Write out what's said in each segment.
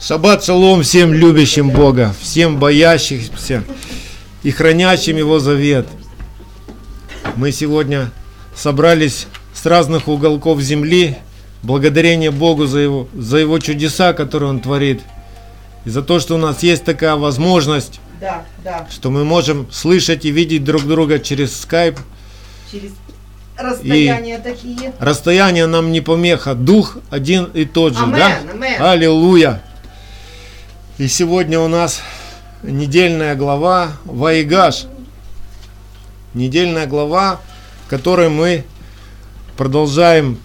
Шаббат шалом всем любящим Бога, всем боящимся и хранящим Его завет. Мы сегодня собрались с разных уголков земли, благодарение Богу за его, за его чудеса, которые Он творит, и за то, что у нас есть такая возможность, Да, да. что мы можем слышать и видеть друг друга через скайп. Через расстояния такие. Расстояние нам не помеха, дух один и тот же, Амен, да? амен. Аллилуйя! И сегодня у нас недельная глава Ваигаш. Недельная глава, в которой мы продолжаем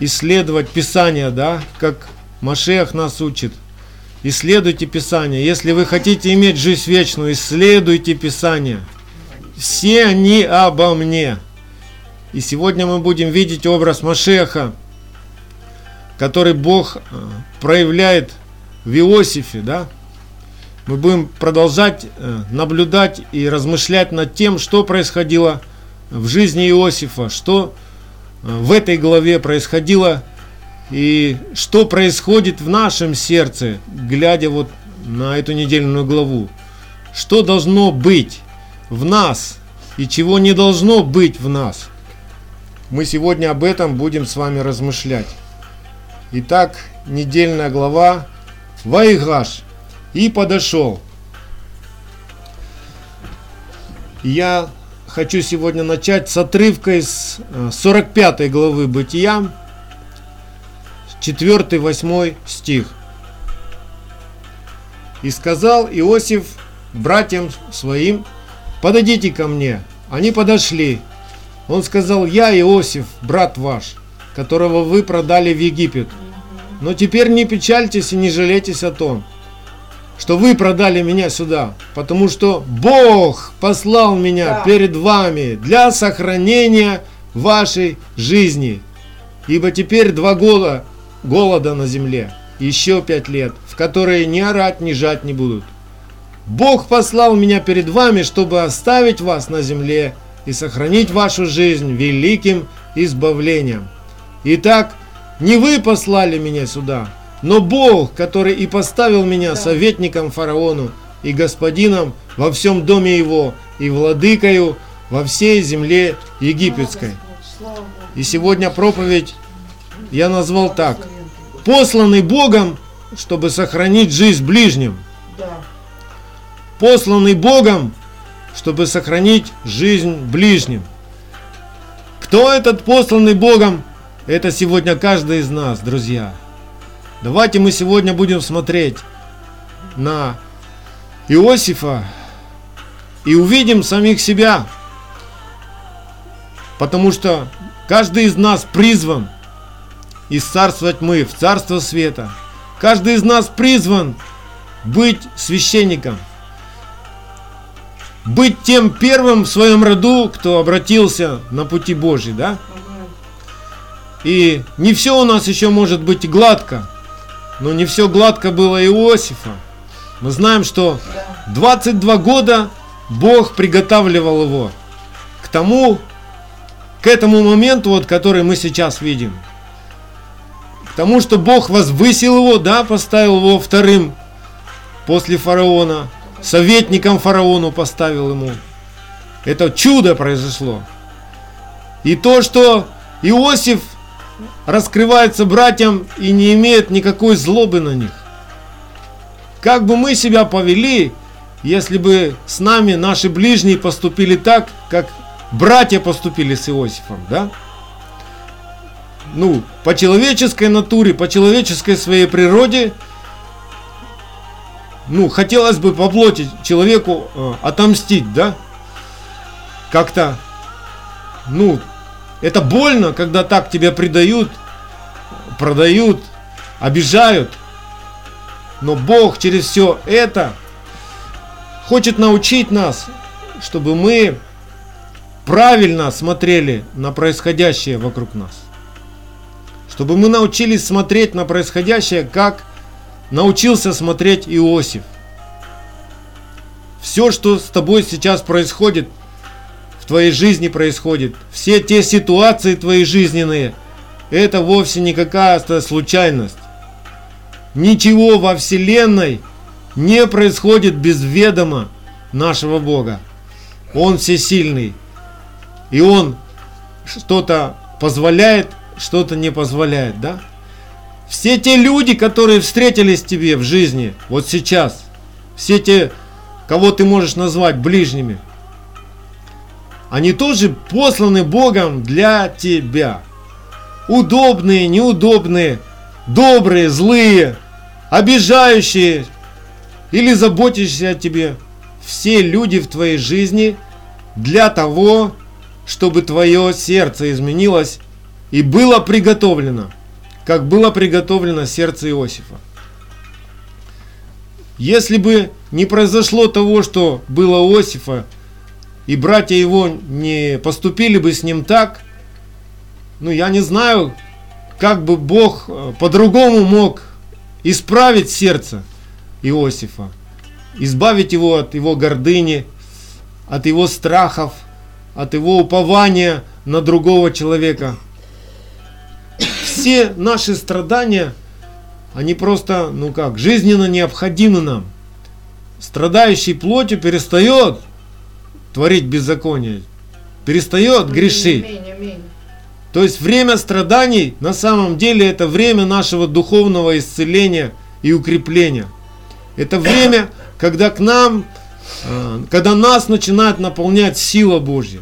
исследовать Писание, да, как Машех нас учит. Исследуйте Писание. Если вы хотите иметь жизнь вечную, исследуйте Писание. Все они обо мне. И сегодня мы будем видеть образ Машеха, который Бог э, проявляет в Иосифе, да? Мы будем продолжать э, наблюдать и размышлять над тем, что происходило в жизни Иосифа, что э, в этой главе происходило и что происходит в нашем сердце, глядя вот на эту недельную главу. Что должно быть в нас и чего не должно быть в нас. Мы сегодня об этом будем с вами размышлять. Итак, недельная глава Вайгаш. И подошел. Я хочу сегодня начать с отрывка из э, 45 главы Бытия, 4-8 стих. И сказал Иосиф братьям своим, подойдите ко мне. Они подошли. Он сказал, я Иосиф, брат ваш, которого вы продали в Египет. Но теперь не печальтесь и не жалейтесь о том, что вы продали меня сюда, потому что Бог послал меня Да. перед вами для сохранения вашей жизни. Ибо теперь два года голода на земле, еще пять лет, в которые ни орать, ни жать не будут. Бог послал меня перед вами, чтобы оставить вас на земле и сохранить вашу жизнь великим избавлением. Итак, не вы послали меня сюда, но Бог, который и поставил меня советником фараону и господином во всем доме его и владыкою во всей земле египетской. И сегодня проповедь я назвал так. Посланный Богом, чтобы сохранить жизнь ближним. Посланный Богом, чтобы сохранить жизнь ближним. Кто этот посланный Богом? Это сегодня каждый из нас, друзья. Давайте мы сегодня будем смотреть на Иосифа и увидим самих себя. Потому что каждый из нас призван из царства тьмы в царство света. Каждый из нас призван быть священником. Быть тем первым в своем роду, кто обратился на пути Божий, да? И не все у нас еще может быть гладко, но не все гладко было и у Иосифа. Мы знаем, что Да. 22 года Бог приготавливал его к тому, к этому моменту, вот, который мы сейчас видим. К тому, что Бог возвысил его, да, поставил его вторым после фараона, советником фараону поставил ему. Это чудо произошло. И то, что Иосиф раскрывается братьям и не имеет никакой злобы на них. Как бы мы себя повели, если бы с нами наши ближние поступили так, как братья поступили с Иосифом, да? Ну, по человеческой натуре, по человеческой своей природе, ну, хотелось бы по плоти человеку э, отомстить, да? Как-то, ну, это больно, когда так тебя предают, продают, обижают. Но Бог через все это хочет научить нас, чтобы мы правильно смотрели на происходящее вокруг нас. Чтобы мы научились смотреть на происходящее, как научился смотреть Иосиф. Все, что с тобой сейчас происходит, в твоей жизни происходит, все те ситуации твои жизненные, это вовсе не какая-то случайность. ничего во Вселенной не происходит без ведома нашего Бога. Он всесильный. И Он что-то позволяет, что-то не позволяет, да? Все те люди, которые встретились тебе в жизни, вот сейчас, все те, кого ты можешь назвать ближними, они тоже посланы Богом для тебя. Удобные, неудобные, добрые, злые, обижающие или заботящиеся о тебе. Все люди в твоей жизни для того, чтобы твое сердце изменилось и было приготовлено, как было приготовлено сердце Иосифа. Если бы не произошло того, что было у Иосифа, и братья его не поступили бы с ним так, ну я не знаю, как бы Бог э, по-другому мог исправить сердце Иосифа, избавить его от его гордыни, от его страхов, от его упования на другого человека. Все наши страдания, они просто, ну как, жизненно необходимы нам. Страдающий плотью перестает творить беззаконие, перестает грешить. Аминь, аминь. То есть время страданий на самом деле это время нашего духовного исцеления и укрепления. Это время, когда к нам, э, когда нас начинает наполнять сила Божья.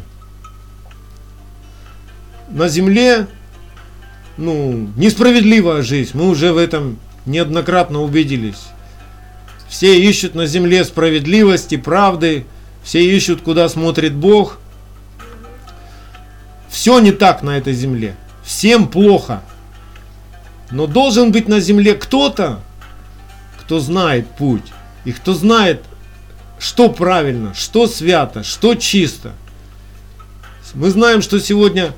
На земле, ну, несправедливая жизнь, мы уже в этом неоднократно убедились. Все ищут на земле справедливости, правды, все ищут, куда смотрит Бог. Все не так на этой земле. Всем плохо. Но должен быть на земле кто-то, кто знает путь. И кто знает, что правильно, что свято, что чисто. Мы знаем, что сегодня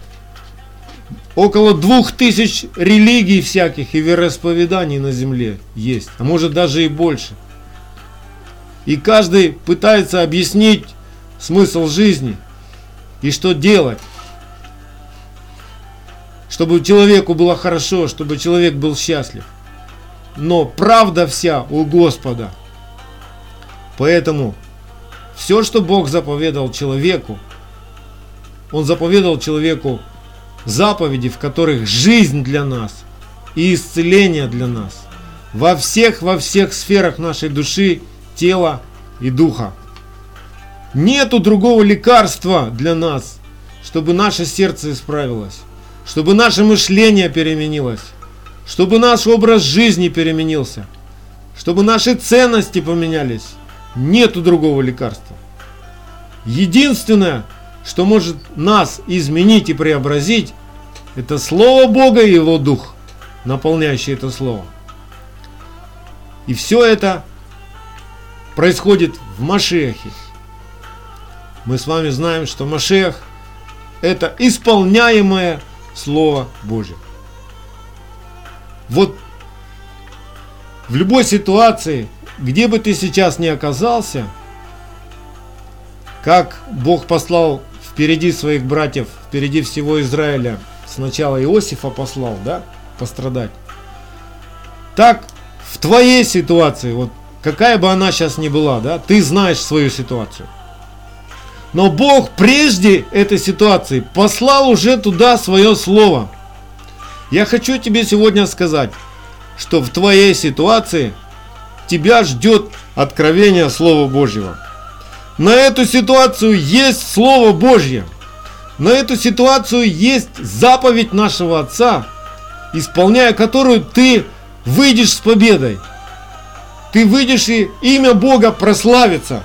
около двух тысяч религий всяких и вероисповеданий на земле есть. А может даже и больше. И каждый пытается объяснить смысл жизни и что делать. Чтобы человеку было хорошо, чтобы человек был счастлив. Но правда вся у Господа. Поэтому все, что Бог заповедал человеку, Он заповедал человеку заповеди, в которых жизнь для нас и исцеление для нас. Во всех, во всех сферах нашей души – тела и духа. Нету другого лекарства для нас, чтобы наше сердце исправилось, чтобы наше мышление переменилось, чтобы наш образ жизни переменился, чтобы наши ценности поменялись. Нету другого лекарства. Единственное, что может нас изменить и преобразить, это Слово Бога и Его Дух, наполняющий это Слово. И все это происходит в Машехе. Мы с вами знаем, что Машех это исполняемое Слово Божье. Вот в любой ситуации, где бы ты сейчас ни оказался, как Бог послал впереди своих братьев, впереди всего Израиля, сначала Иосифа послал, да, пострадать, так в твоей ситуации, вот какая бы она сейчас ни была, да, ты знаешь свою ситуацию. Но Бог прежде этой ситуации послал уже туда свое слово. Я хочу тебе сегодня сказать, что в твоей ситуации тебя ждет откровение Слова Божьего. На эту ситуацию есть Слово Божье. На эту ситуацию есть заповедь нашего Отца, исполняя которую ты выйдешь с победой ты выйдешь и имя Бога прославится.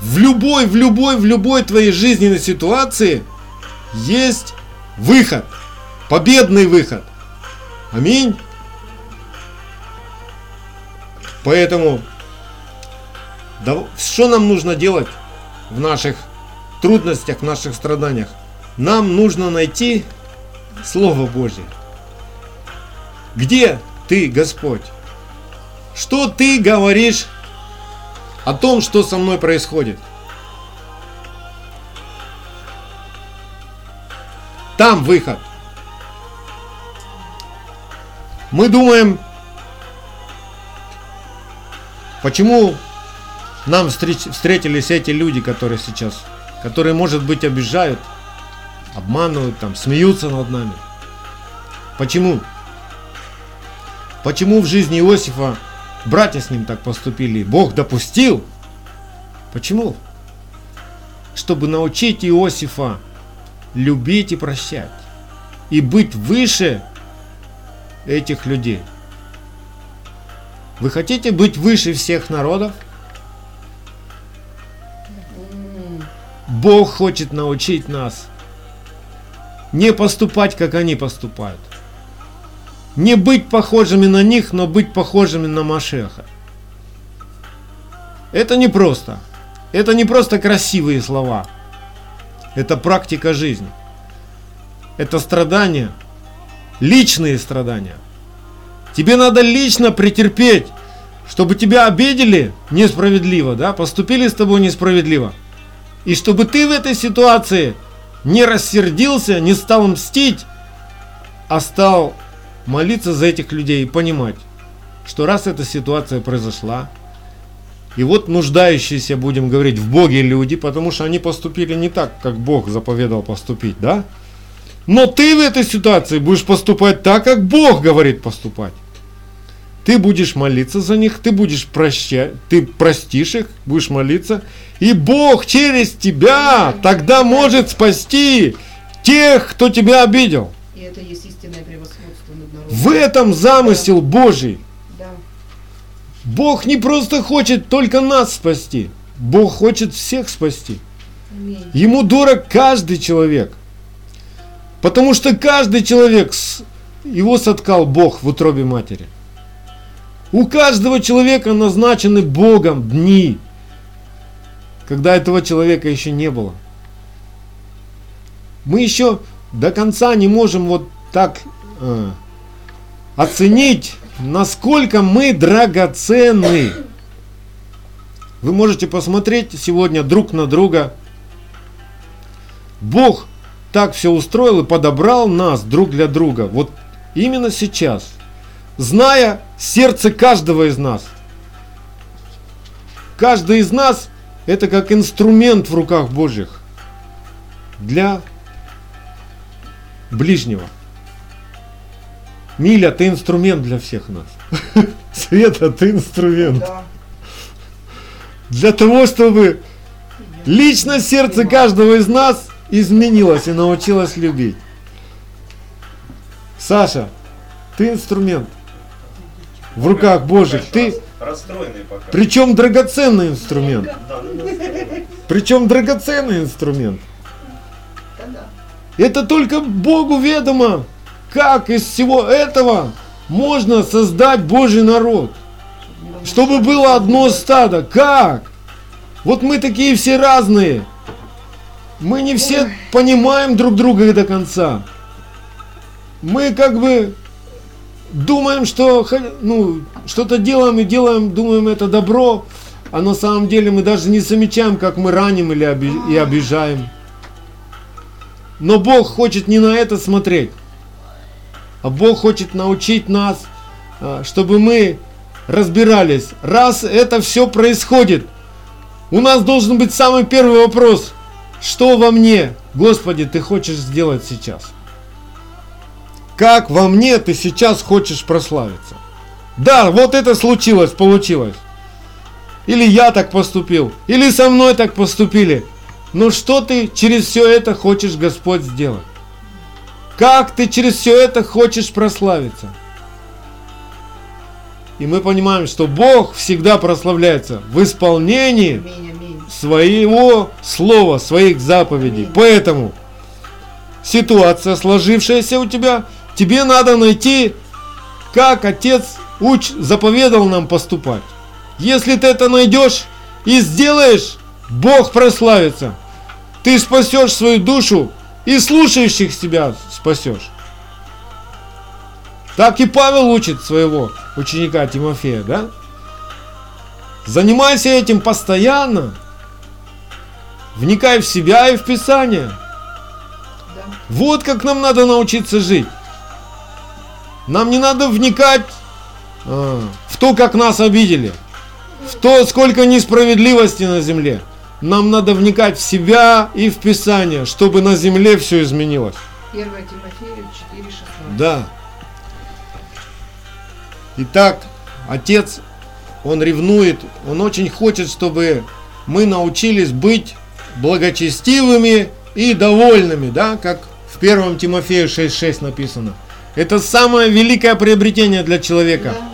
В любой, в любой, в любой твоей жизненной ситуации есть выход, победный выход. Аминь. Поэтому, да, что нам нужно делать в наших трудностях, в наших страданиях? Нам нужно найти Слово Божье. Где ты, Господь? Что ты говоришь о том, что со мной происходит? Там выход. Мы думаем, почему нам встретились эти люди, которые сейчас, которые, может быть, обижают, обманывают, там, смеются над нами. Почему? Почему в жизни Иосифа братья с ним так поступили? Бог допустил. Почему? Чтобы научить Иосифа любить и прощать. И быть выше этих людей. Вы хотите быть выше всех народов? Бог хочет научить нас не поступать, как они поступают. Не быть похожими на них, но быть похожими на Машеха. Это не просто. Это не просто красивые слова. Это практика жизни. Это страдания. Личные страдания. Тебе надо лично претерпеть, чтобы тебя обидели несправедливо, да, поступили с тобой несправедливо. И чтобы ты в этой ситуации не рассердился, не стал мстить, а стал молиться за этих людей и понимать, что раз эта ситуация произошла, и вот нуждающиеся, будем говорить, в Боге люди, потому что они поступили не так, как Бог заповедал поступить, да? Но ты в этой ситуации будешь поступать так, как Бог говорит поступать. Ты будешь молиться за них, ты будешь прощать, ты простишь их, будешь молиться, и Бог через тебя тогда может спасти тех, кто тебя обидел. И это есть истинное превосходство. В этом замысел Божий. Бог не просто хочет только нас спасти, Бог хочет всех спасти. Ему дорог каждый человек. Потому что каждый человек, его соткал Бог в утробе матери. У каждого человека назначены Богом дни, когда этого человека еще не было. Мы еще до конца не можем вот так э, оценить, насколько мы драгоценны. Вы можете посмотреть сегодня друг на друга. Бог так все устроил и подобрал нас друг для друга. Вот именно сейчас. Зная сердце каждого из нас. Каждый из нас это как инструмент в руках Божьих для ближнего. Миля, ты инструмент для всех нас. Света, ты инструмент. Да. Для того, чтобы лично сердце каждого из нас изменилось и научилось любить. Саша, ты инструмент в руках Божьих. Ты, Расстроенный пока. причем драгоценный инструмент. Причем драгоценный инструмент. Это только Богу ведомо, как из всего этого можно создать Божий народ. Чтобы было одно стадо. Как? Вот мы такие все разные. Мы не все понимаем друг друга до конца. Мы как бы думаем, что ну, что-то делаем и делаем, думаем это добро, а на самом деле мы даже не замечаем, как мы раним или оби- и обижаем. Но Бог хочет не на это смотреть, а Бог хочет научить нас, а, чтобы мы разбирались. Раз это все происходит, у нас должен быть самый первый вопрос. Что во мне, Господи, ты хочешь сделать сейчас? Как во мне ты сейчас хочешь прославиться? Да, вот это случилось, получилось. Или я так поступил, или со мной так поступили. Но что ты через все это хочешь, Господь, сделать? Как ты через все это хочешь прославиться? И мы понимаем, что Бог всегда прославляется в исполнении Аминь, аминь. своего слова, своих заповедей. Аминь. Поэтому ситуация, сложившаяся у тебя, тебе надо найти, как Отец уч, заповедал нам поступать. Если ты это найдешь и сделаешь, Бог прославится. Ты спасешь свою душу и слушающих себя спасешь. Так и Павел учит своего ученика Тимофея, да? Занимайся этим постоянно. Вникай в себя и в Писание. Да. Вот как нам надо научиться жить. Нам не надо вникать а, в то, как нас обидели, в то, сколько несправедливости на земле. Нам надо вникать в себя и в Писание, чтобы на земле все изменилось. 1 Тимофею 4,16. Да. Итак, отец, он ревнует, он очень хочет, чтобы мы научились быть благочестивыми и довольными, да, как в 1 Тимофею 6.6 написано. Это самое великое приобретение для человека. Да,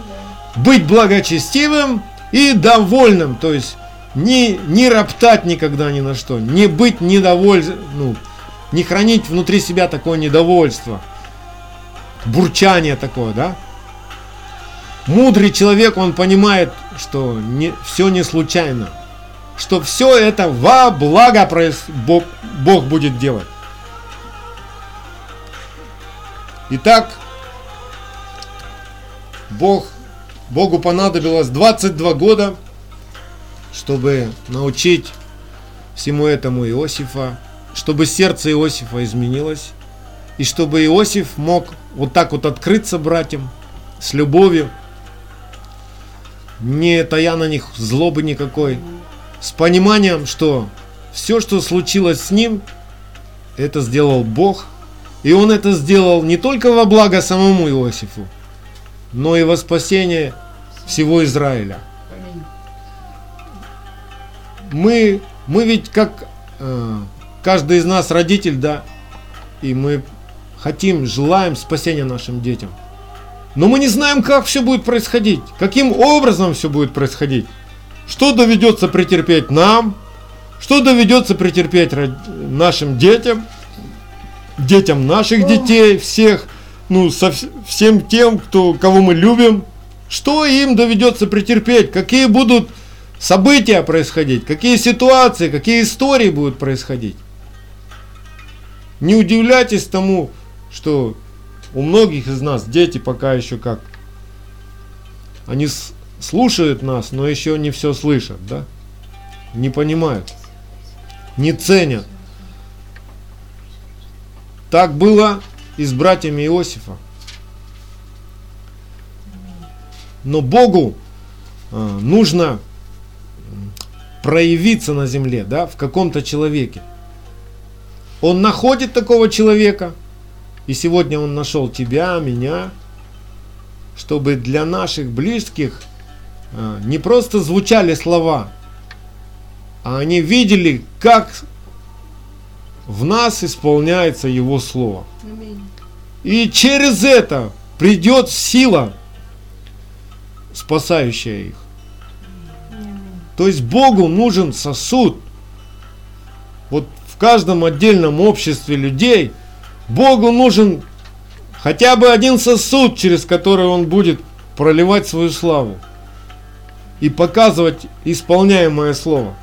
да. Быть благочестивым и довольным, то есть не, не роптать никогда ни на что, не быть недовольным, ну, не хранить внутри себя такое недовольство, бурчание такое, да? Мудрый человек, он понимает, что не, все не случайно, что все это во благо проис- Бог, Бог будет делать. Итак, Бог, Богу понадобилось 22 года, чтобы научить всему этому Иосифа, чтобы сердце Иосифа изменилось, и чтобы Иосиф мог вот так вот открыться братьям с любовью, не тая на них злобы никакой, с пониманием, что все, что случилось с ним, это сделал Бог, и он это сделал не только во благо самому Иосифу, но и во спасение всего Израиля. Мы, мы ведь как э, каждый из нас родитель, да, и мы хотим, желаем спасения нашим детям. Но мы не знаем, как все будет происходить, каким образом все будет происходить. Что доведется претерпеть нам, что доведется претерпеть нашим детям, детям наших детей, всех, ну, со вс- всем тем, кто, кого мы любим, что им доведется претерпеть, какие будут события происходить, какие ситуации, какие истории будут происходить. Не удивляйтесь тому, что у многих из нас дети пока еще как. Они слушают нас, но еще не все слышат, да? Не понимают, не ценят. Так было и с братьями Иосифа. Но Богу а, нужно проявиться на земле, да, в каком-то человеке. Он находит такого человека, и сегодня он нашел тебя, меня, чтобы для наших близких а, не просто звучали слова, а они видели, как в нас исполняется Его Слово. И через это придет сила, спасающая их. То есть Богу нужен сосуд. Вот в каждом отдельном обществе людей Богу нужен хотя бы один сосуд, через который Он будет проливать свою славу и показывать исполняемое слово.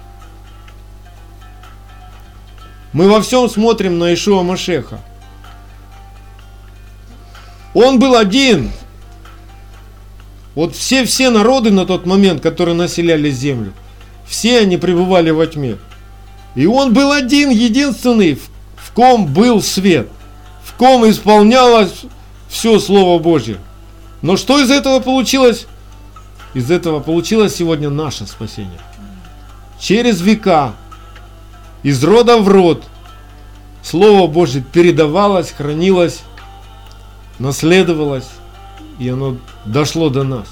Мы во всем смотрим на Ишуа Машеха. Он был один. Вот все-все народы на тот момент, которые населяли землю, все они пребывали во тьме. И он был один, единственный, в, ком был свет, в ком исполнялось все Слово Божье. Но что из этого получилось? Из этого получилось сегодня наше спасение. Через века, из рода в род, Слово Божье передавалось, хранилось, наследовалось, и оно дошло до нас.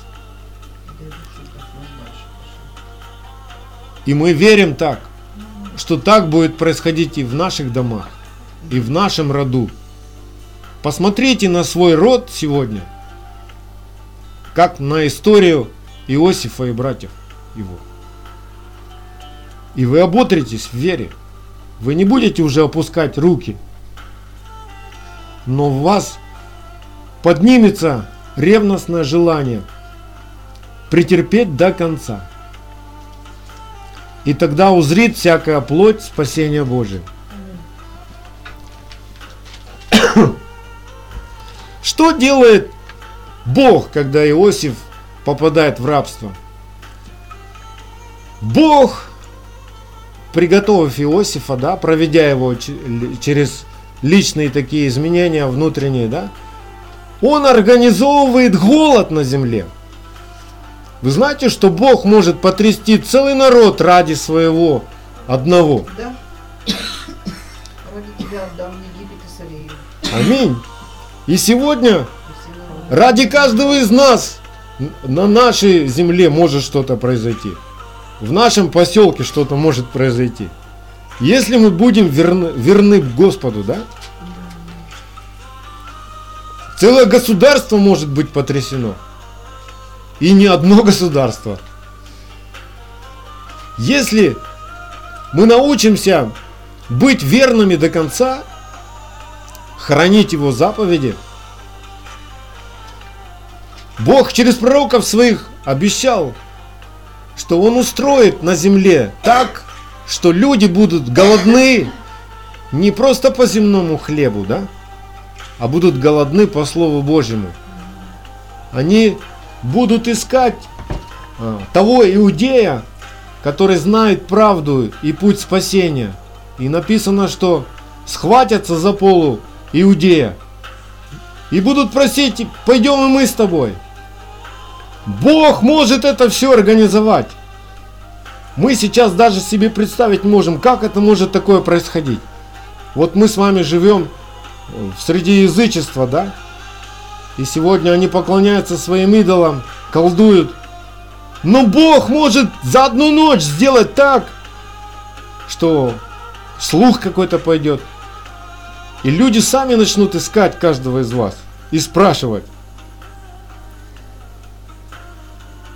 И мы верим так, что так будет происходить и в наших домах, и в нашем роду. Посмотрите на свой род сегодня, как на историю Иосифа и братьев его. И вы оботритесь в вере. Вы не будете уже опускать руки. Но в вас поднимется ревностное желание претерпеть до конца. И тогда узрит всякая плоть спасения Божия. Что делает Бог, когда Иосиф попадает в рабство? Бог, приготовив Иосифа, да, проведя его через личные такие изменения внутренние, да, Он организовывает голод на земле. Вы знаете, что Бог может потрясти целый народ ради своего одного. Да? Ради тебя отдам Египет и Сарею. Аминь. И сегодня ради каждого из нас на нашей земле может что-то произойти. В нашем поселке что-то может произойти. Если мы будем верны, верны Господу, да? Целое государство может быть потрясено. И не одно государство. Если мы научимся быть верными до конца, хранить его заповеди, Бог через пророков своих обещал, что Он устроит на земле так, что люди будут голодны не просто по земному хлебу, да, а будут голодны по Слову Божьему. Они будут искать а, того иудея, который знает правду и путь спасения. И написано, что схватятся за полу иудея и будут просить, пойдем и мы с тобой. Бог может это все организовать. Мы сейчас даже себе представить можем, как это может такое происходить. Вот мы с вами живем среди язычества, да? И сегодня они поклоняются своим идолам, колдуют. Но Бог может за одну ночь сделать так, что слух какой-то пойдет. И люди сами начнут искать каждого из вас и спрашивать.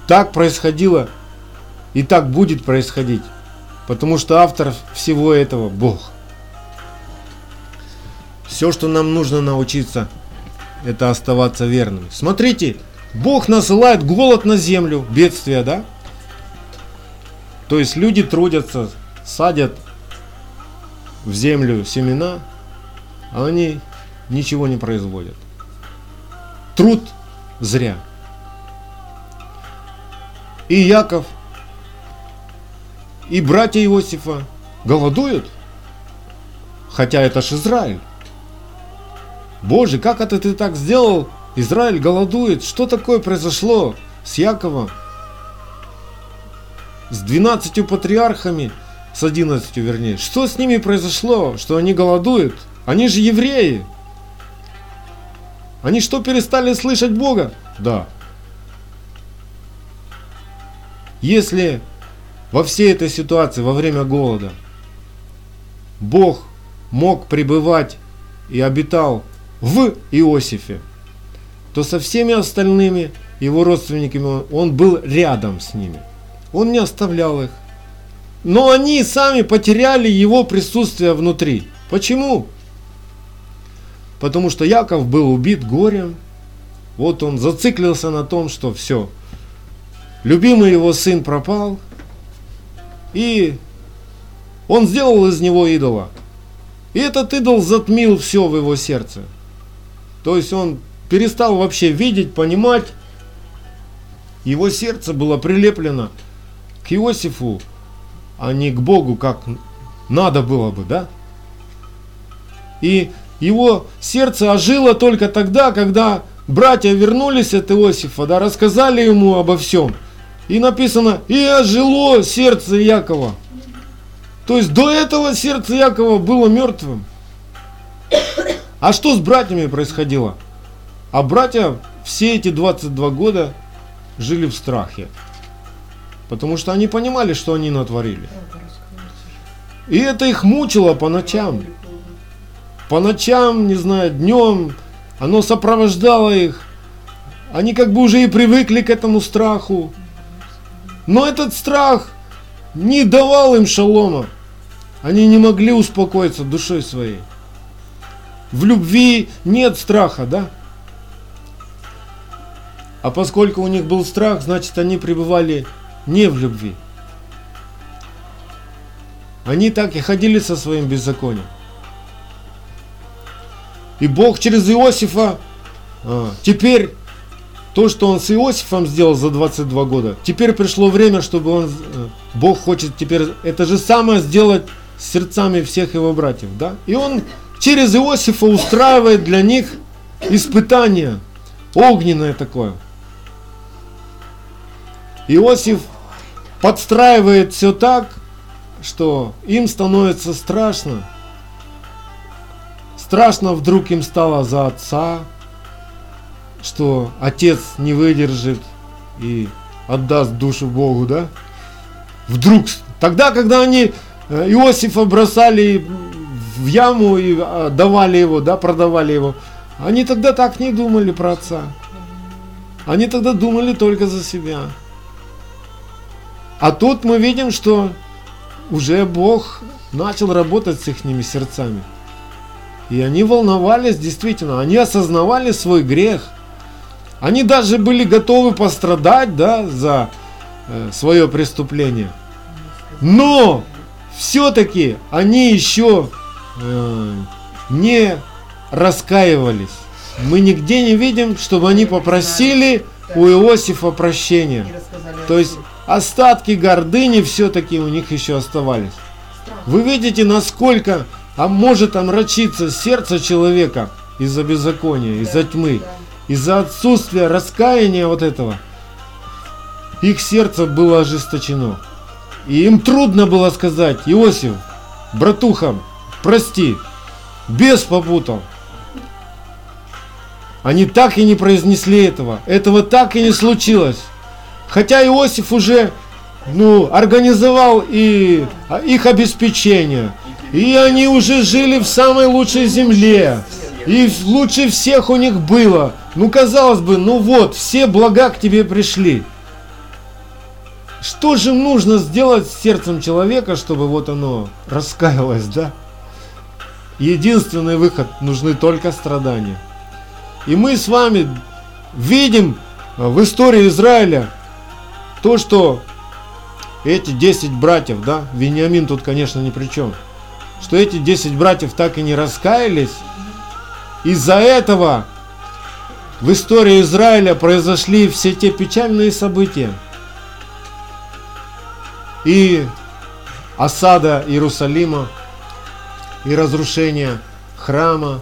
Так происходило и так будет происходить. Потому что автор всего этого Бог. Все, что нам нужно научиться, это оставаться верными. Смотрите, Бог насылает голод на землю, бедствие, да? То есть люди трудятся, садят в землю семена, а они ничего не производят. Труд зря. И Яков, и братья Иосифа голодуют, хотя это ж Израиль. Боже, как это ты так сделал? Израиль голодует. Что такое произошло с Яковом? С 12 патриархами, с 11 вернее. Что с ними произошло, что они голодуют? Они же евреи. Они что, перестали слышать Бога? Да. Если во всей этой ситуации, во время голода, Бог мог пребывать и обитал в Иосифе, то со всеми остальными его родственниками он был рядом с ними. Он не оставлял их. Но они сами потеряли его присутствие внутри. Почему? Потому что Яков был убит горем. Вот он зациклился на том, что все. Любимый его сын пропал. И он сделал из него идола. И этот идол затмил все в его сердце. То есть он перестал вообще видеть, понимать. Его сердце было прилеплено к Иосифу, а не к Богу, как надо было бы, да? И его сердце ожило только тогда, когда братья вернулись от Иосифа, да, рассказали ему обо всем. И написано, и ожило сердце Якова. То есть до этого сердце Якова было мертвым. А что с братьями происходило? А братья все эти 22 года жили в страхе. Потому что они понимали, что они натворили. И это их мучило по ночам. По ночам, не знаю, днем. Оно сопровождало их. Они как бы уже и привыкли к этому страху. Но этот страх не давал им шалома. Они не могли успокоиться душой своей. В любви нет страха, да? А поскольку у них был страх, значит они пребывали не в любви. Они так и ходили со своим беззаконием. И Бог через Иосифа а, теперь то, что он с Иосифом сделал за 22 года, теперь пришло время, чтобы он, э, Бог хочет теперь это же самое сделать с сердцами всех его братьев, да? И он через Иосифа устраивает для них испытания. огненное такое. Иосиф подстраивает все так, что им становится страшно. Страшно вдруг им стало за отца, что отец не выдержит и отдаст душу Богу, да? Вдруг, тогда, когда они э, Иосифа бросали в яму и а, давали его, да, продавали его, они тогда так не думали про отца. Они тогда думали только за себя. А тут мы видим, что уже Бог начал работать с их сердцами. И они волновались действительно, они осознавали свой грех. Они даже были готовы пострадать да, за э, свое преступление. Но все-таки они еще э, не раскаивались. Мы нигде не видим, чтобы они попросили у Иосифа прощения. То есть остатки гордыни все-таки у них еще оставались. Вы видите, насколько а может омрачиться сердце человека из-за беззакония, из-за тьмы, из-за отсутствия раскаяния вот этого. Их сердце было ожесточено. И им трудно было сказать, Иосиф, братуха, прости, без попутал. Они так и не произнесли этого. Этого так и не случилось. Хотя Иосиф уже ну, организовал и а, их обеспечение. И они уже жили в самой лучшей земле. И лучше всех у них было. Ну, казалось бы, ну вот, все блага к тебе пришли. Что же нужно сделать с сердцем человека, чтобы вот оно раскаялось, да? Единственный выход, нужны только страдания. И мы с вами видим в истории Израиля то, что эти 10 братьев, да, Вениамин тут, конечно, ни при чем, что эти 10 братьев так и не раскаялись, из-за этого в истории Израиля произошли все те печальные события. И осада Иерусалима, и разрушение храма,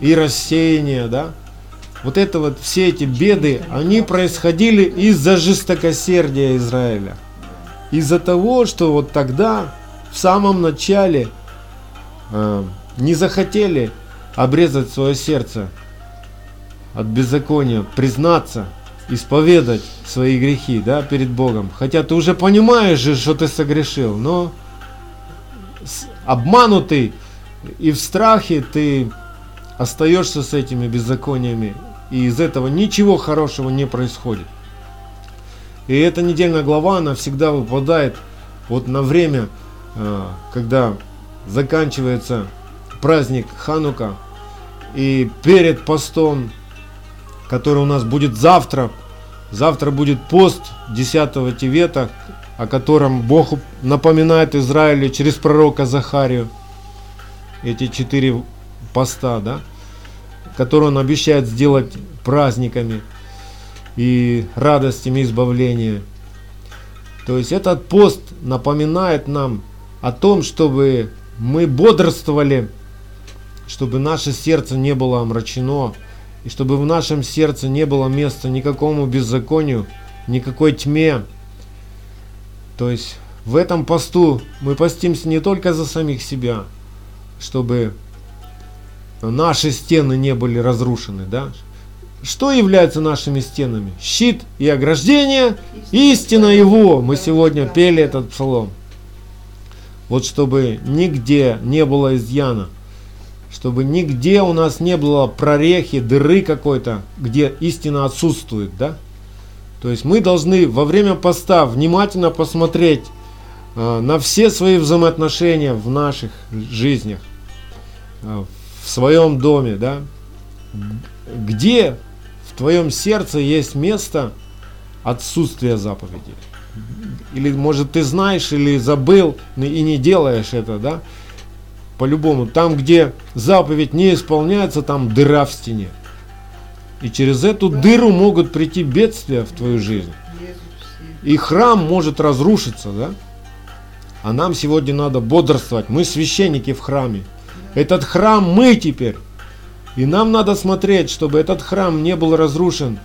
и рассеяние, да. Вот это вот, все эти беды, они происходили из-за жестокосердия Израиля. Из-за того, что вот тогда, в самом начале, э, не захотели обрезать свое сердце от беззакония, признаться, исповедать свои грехи да, перед Богом. Хотя ты уже понимаешь же, что ты согрешил, но обманутый и в страхе ты остаешься с этими беззакониями, и из этого ничего хорошего не происходит. И эта недельная глава, она всегда выпадает вот на время, э, когда заканчивается праздник Ханука, и перед постом, который у нас будет завтра, завтра будет пост 10 Тивета, о котором Бог напоминает Израилю через пророка Захарию. Эти четыре поста, да, которые он обещает сделать праздниками и радостями избавления. То есть этот пост напоминает нам о том, чтобы мы бодрствовали, чтобы наше сердце не было омрачено, и чтобы в нашем сердце не было места никакому беззаконию, никакой тьме. То есть в этом посту мы постимся не только за самих себя, чтобы наши стены не были разрушены, да? Что является нашими стенами? Щит и ограждение, истина его. Мы сегодня пели этот псалом. Вот чтобы нигде не было изъяна, чтобы нигде у нас не было прорехи, дыры какой-то, где истина отсутствует, да? То есть мы должны во время поста внимательно посмотреть э, на все свои взаимоотношения в наших жизнях, э, в своем доме, да? Где в твоем сердце есть место отсутствия заповедей? Или, может, ты знаешь или забыл и не делаешь это, да? По-любому, там, где заповедь не исполняется, там дыра в стене. И через эту дыру могут прийти бедствия в твою жизнь. И храм может разрушиться, да? А нам сегодня надо бодрствовать. Мы священники в храме. Этот храм мы теперь. И нам надо смотреть, чтобы этот храм не был разрушен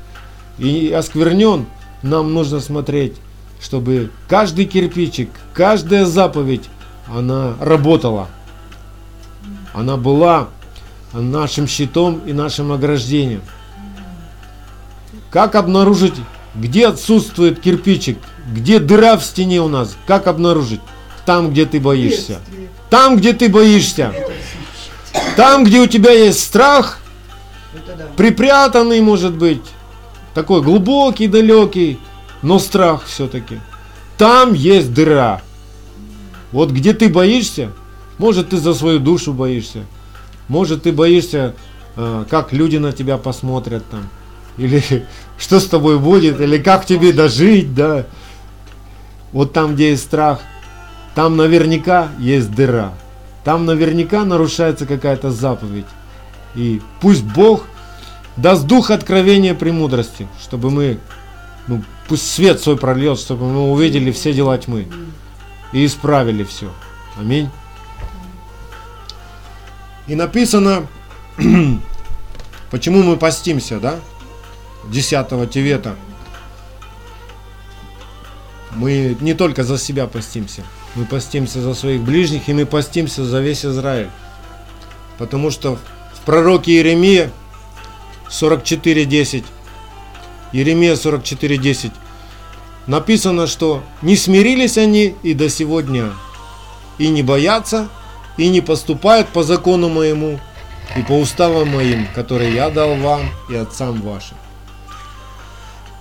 и осквернен. Нам нужно смотреть, чтобы каждый кирпичик, каждая заповедь, она работала. Она была нашим щитом и нашим ограждением. Как обнаружить, где отсутствует кирпичик, где дыра в стене у нас? Как обнаружить? Там, где ты боишься. Там, где ты боишься. Там, где у тебя есть страх, припрятанный, может быть, такой глубокий, далекий, но страх все-таки. Там есть дыра. Вот где ты боишься, может ты за свою душу боишься, может ты боишься, э, как люди на тебя посмотрят там, или что с тобой будет, или как тебе дожить, да. Вот там, где есть страх, там наверняка есть дыра. Там наверняка нарушается какая-то заповедь. И пусть Бог даст дух откровения премудрости, чтобы мы, ну, пусть свет свой прольет, чтобы мы увидели все дела тьмы и исправили все. Аминь. И написано, почему мы постимся, да? 10 Тевета. Мы не только за себя постимся, мы постимся за своих ближних, и мы постимся за весь Израиль. Потому что в пророке Иеремия 44.10, Иеремия 44.10, написано, что не смирились они и до сегодня, и не боятся, и не поступают по закону моему, и по уставам моим, которые я дал вам и отцам вашим.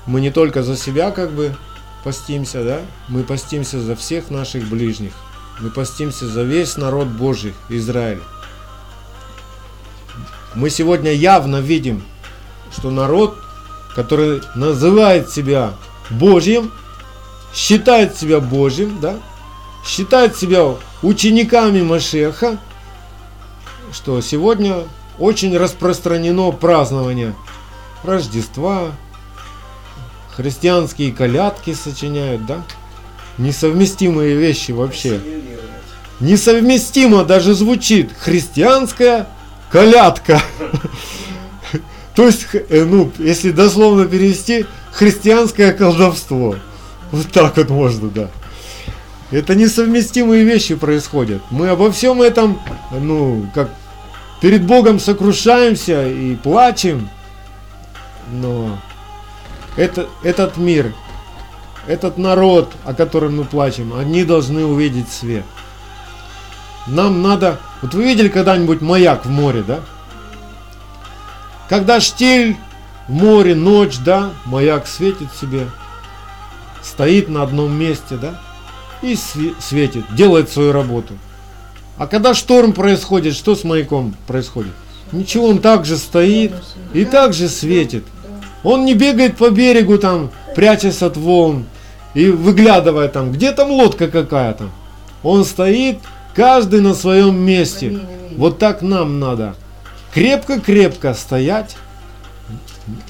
Мы не только за себя как бы постимся, да? Мы постимся за всех наших ближних. Мы постимся за весь народ Божий, Израиль. Мы сегодня явно видим, что народ, который называет себя Божьим, считает себя Божьим, да? Считает себя учениками Машеха, что сегодня очень распространено празднование Рождества, христианские колядки сочиняют, да? Несовместимые вещи вообще. Несовместимо даже звучит христианская колядка. То есть, э, ну, если дословно перевести, христианское колдовство. Вот так вот можно, да. Это несовместимые вещи происходят. Мы обо всем этом, ну, как перед Богом сокрушаемся и плачем, но это, этот мир, этот народ, о котором мы плачем, они должны увидеть свет. Нам надо... Вот вы видели когда-нибудь маяк в море, да? Когда штиль в море, ночь, да, маяк светит себе, стоит на одном месте, да, и све- светит, делает свою работу. А когда шторм происходит, что с маяком происходит? Ничего, он также стоит и также светит. Он не бегает по берегу там, прячась от волн и выглядывая там, где там лодка какая-то. Он стоит, каждый на своем месте. Вот так нам надо. Крепко-крепко стоять,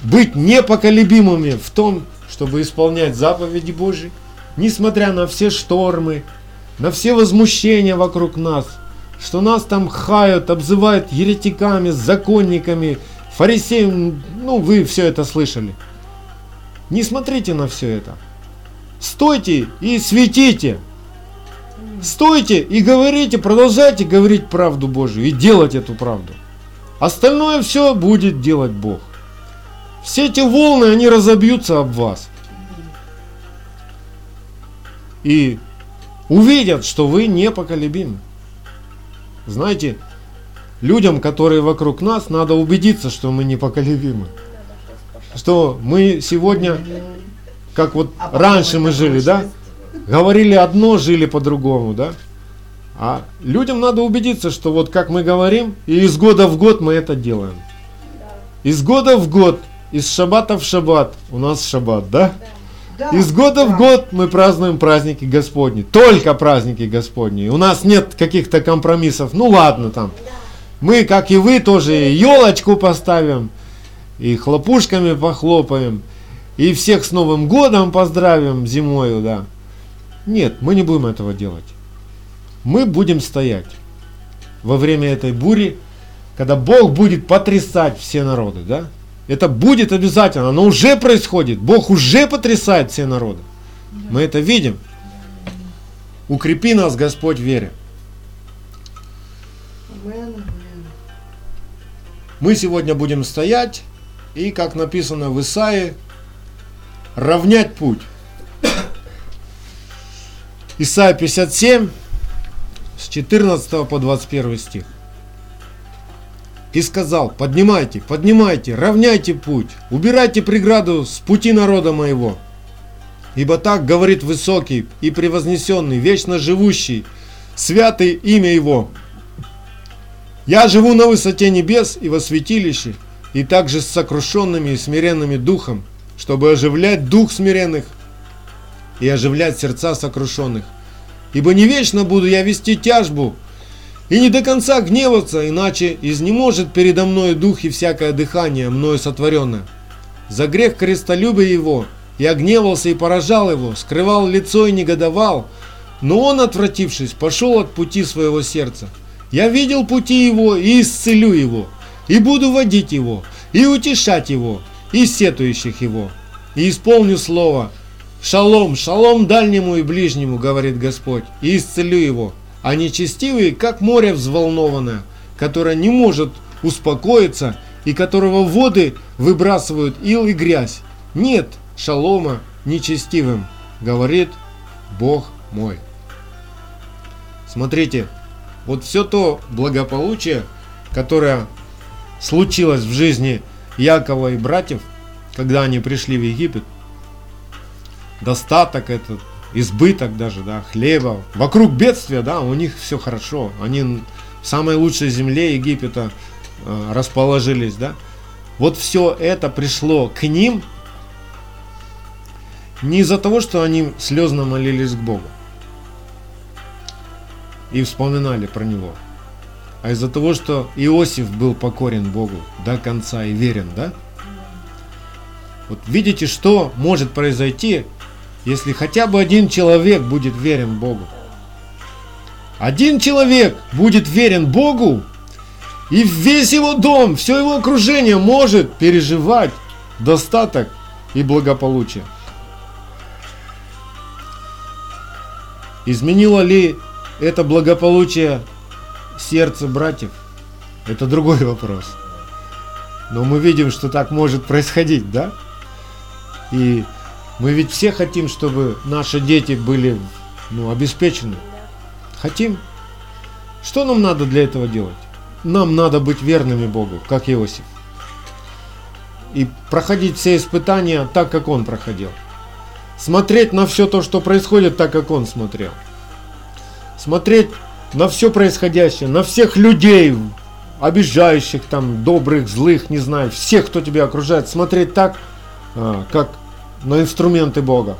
быть непоколебимыми в том, чтобы исполнять заповеди Божьи, несмотря на все штормы, на все возмущения вокруг нас, что нас там хают, обзывают еретиками, законниками, фарисеем, ну вы все это слышали. Не смотрите на все это. Стойте и светите. Стойте и говорите, продолжайте говорить правду Божию и делать эту правду. Остальное все будет делать Бог. Все эти волны, они разобьются об вас. И увидят, что вы непоколебимы. Знаете, людям, которые вокруг нас, надо убедиться, что мы непоколебимы. Что мы сегодня, как вот А раньше мы жили, да? Говорили одно, жили по-другому, да? А людям надо убедиться, что вот как мы говорим, и из года в год мы это делаем. Из года в год, из шаббата в шаббат, у нас шаббат, да? Да, Из года да. в год мы празднуем праздники Господни. Только праздники Господни. У нас нет каких-то компромиссов. Ну ладно там. Мы, как и вы, тоже елочку поставим. И хлопушками похлопаем. И всех с Новым годом поздравим зимою, да. Нет, мы не будем этого делать. Мы будем стоять. Во время этой бури когда Бог будет потрясать все народы, да? Это будет обязательно, оно уже происходит. Бог уже потрясает все народы. Мы это видим. Укрепи нас, Господь, в вере. Амен. Мы сегодня будем стоять и, как написано в Исаии, равнять путь. Исайя 57, с 14 по 21 стих. И сказал, поднимайте, поднимайте, равняйте путь, убирайте преграду с пути народа моего. Ибо так говорит высокий и превознесенный, вечно живущий, святый имя его. Я живу на высоте небес и во святилище, и также с сокрушенными и смиренными духом, чтобы оживлять дух смиренных и оживлять сердца сокрушенных. Ибо не вечно буду я вести тяжбу, и не до конца гневаться, иначе изнеможет передо мной дух и всякое дыхание, мною сотворенное. За грех крестолюбия его я гневался и поражал его, скрывал лицо и негодовал, но он, отвратившись, пошел от пути своего сердца. Я видел пути его и исцелю его, и буду водить его, и утешать его, и сетующих его, и исполню слово. Шалом, шалом дальнему и ближнему, говорит Господь, и исцелю его. А нечестивый, как море взволнованное, которое не может успокоиться и которого воды выбрасывают ил и грязь. Нет шалома нечестивым, говорит Бог мой. Смотрите, вот все то благополучие, которое случилось в жизни Якова и братьев, когда они пришли в Египет, достаток этот, избыток даже, да, хлеба, вокруг бедствия, да, у них все хорошо, они в самой лучшей земле Египета э, расположились, да, вот все это пришло к ним не из-за того, что они слезно молились к Богу и вспоминали про него, а из-за того, что Иосиф был покорен Богу до конца и верен, да? Вот видите, что может произойти, если хотя бы один человек будет верен Богу. Один человек будет верен Богу, и весь его дом, все его окружение может переживать достаток и благополучие. Изменило ли это благополучие сердца братьев? Это другой вопрос. Но мы видим, что так может происходить, да? И мы ведь все хотим, чтобы наши дети были ну, обеспечены. Хотим. Что нам надо для этого делать? Нам надо быть верными Богу, как Иосиф. И проходить все испытания так, как он проходил. Смотреть на все то, что происходит, так, как он смотрел. Смотреть на все происходящее, на всех людей, обижающих, там, добрых, злых, не знаю, всех, кто тебя окружает, смотреть так, а, как на инструменты Бога.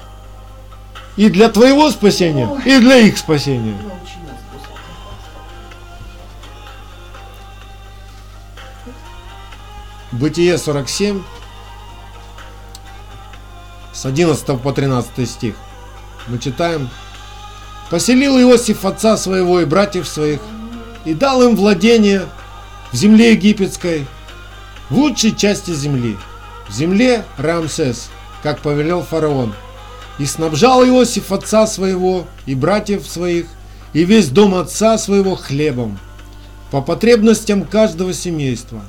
И для твоего спасения, и для их спасения. Господи. Бытие 47, с 11 по 13 стих. Мы читаем. «Поселил Иосиф отца своего и братьев своих, и дал им владение в земле египетской, в лучшей части земли, в земле Рамсес, как повелел фараон. И снабжал Иосиф отца своего и братьев своих, и весь дом отца своего хлебом, по потребностям каждого семейства.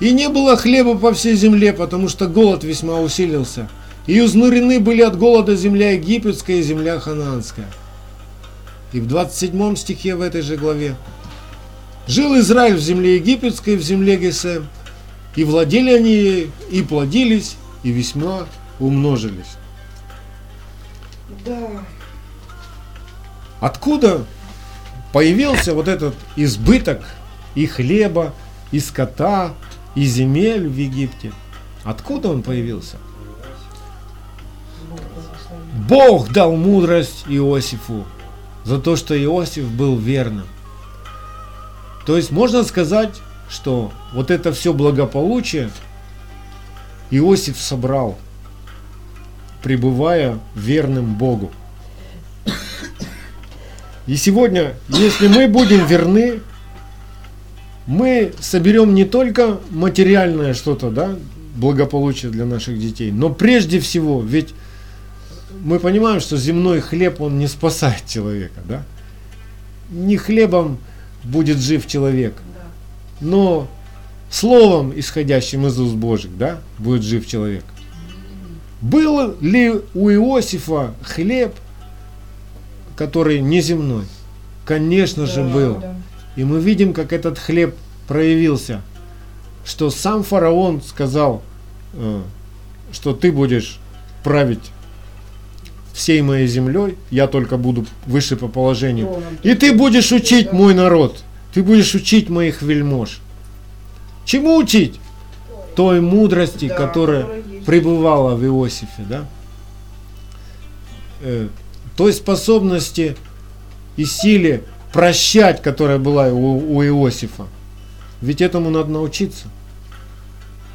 И не было хлеба по всей земле, потому что голод весьма усилился. И изнурены были от голода земля египетская и земля ханаанская. И в 27 стихе в этой же главе. Жил Израиль в земле египетской, в земле Гесем, и владели они ей, и плодились, и весьма умножились. Да. Откуда появился вот этот избыток и хлеба, и скота, и земель в Египте? Откуда он появился? Бог дал мудрость Иосифу за то, что Иосиф был верным. То есть можно сказать, что вот это все благополучие Иосиф собрал, пребывая верным Богу. И сегодня, если мы будем верны, мы соберем не только материальное что-то, да, благополучие для наших детей, но прежде всего, ведь мы понимаем, что земной хлеб, он не спасает человека, да? Не хлебом будет жив человек, но словом, исходящим из уст Божьих, да, будет жив человек. Был ли у Иосифа хлеб, который неземной? Конечно же Да, был. да. И мы видим, как этот хлеб проявился. Что сам фараон сказал, э, что ты будешь править всей моей землей, я только буду выше по положению. И ты будешь учить мой народ, ты будешь учить моих вельмож. Чему учить? Той мудрости, Да, которая пребывала в Иосифе, да? Э, той способности и силе прощать, которая была у, у Иосифа. Ведь этому надо научиться.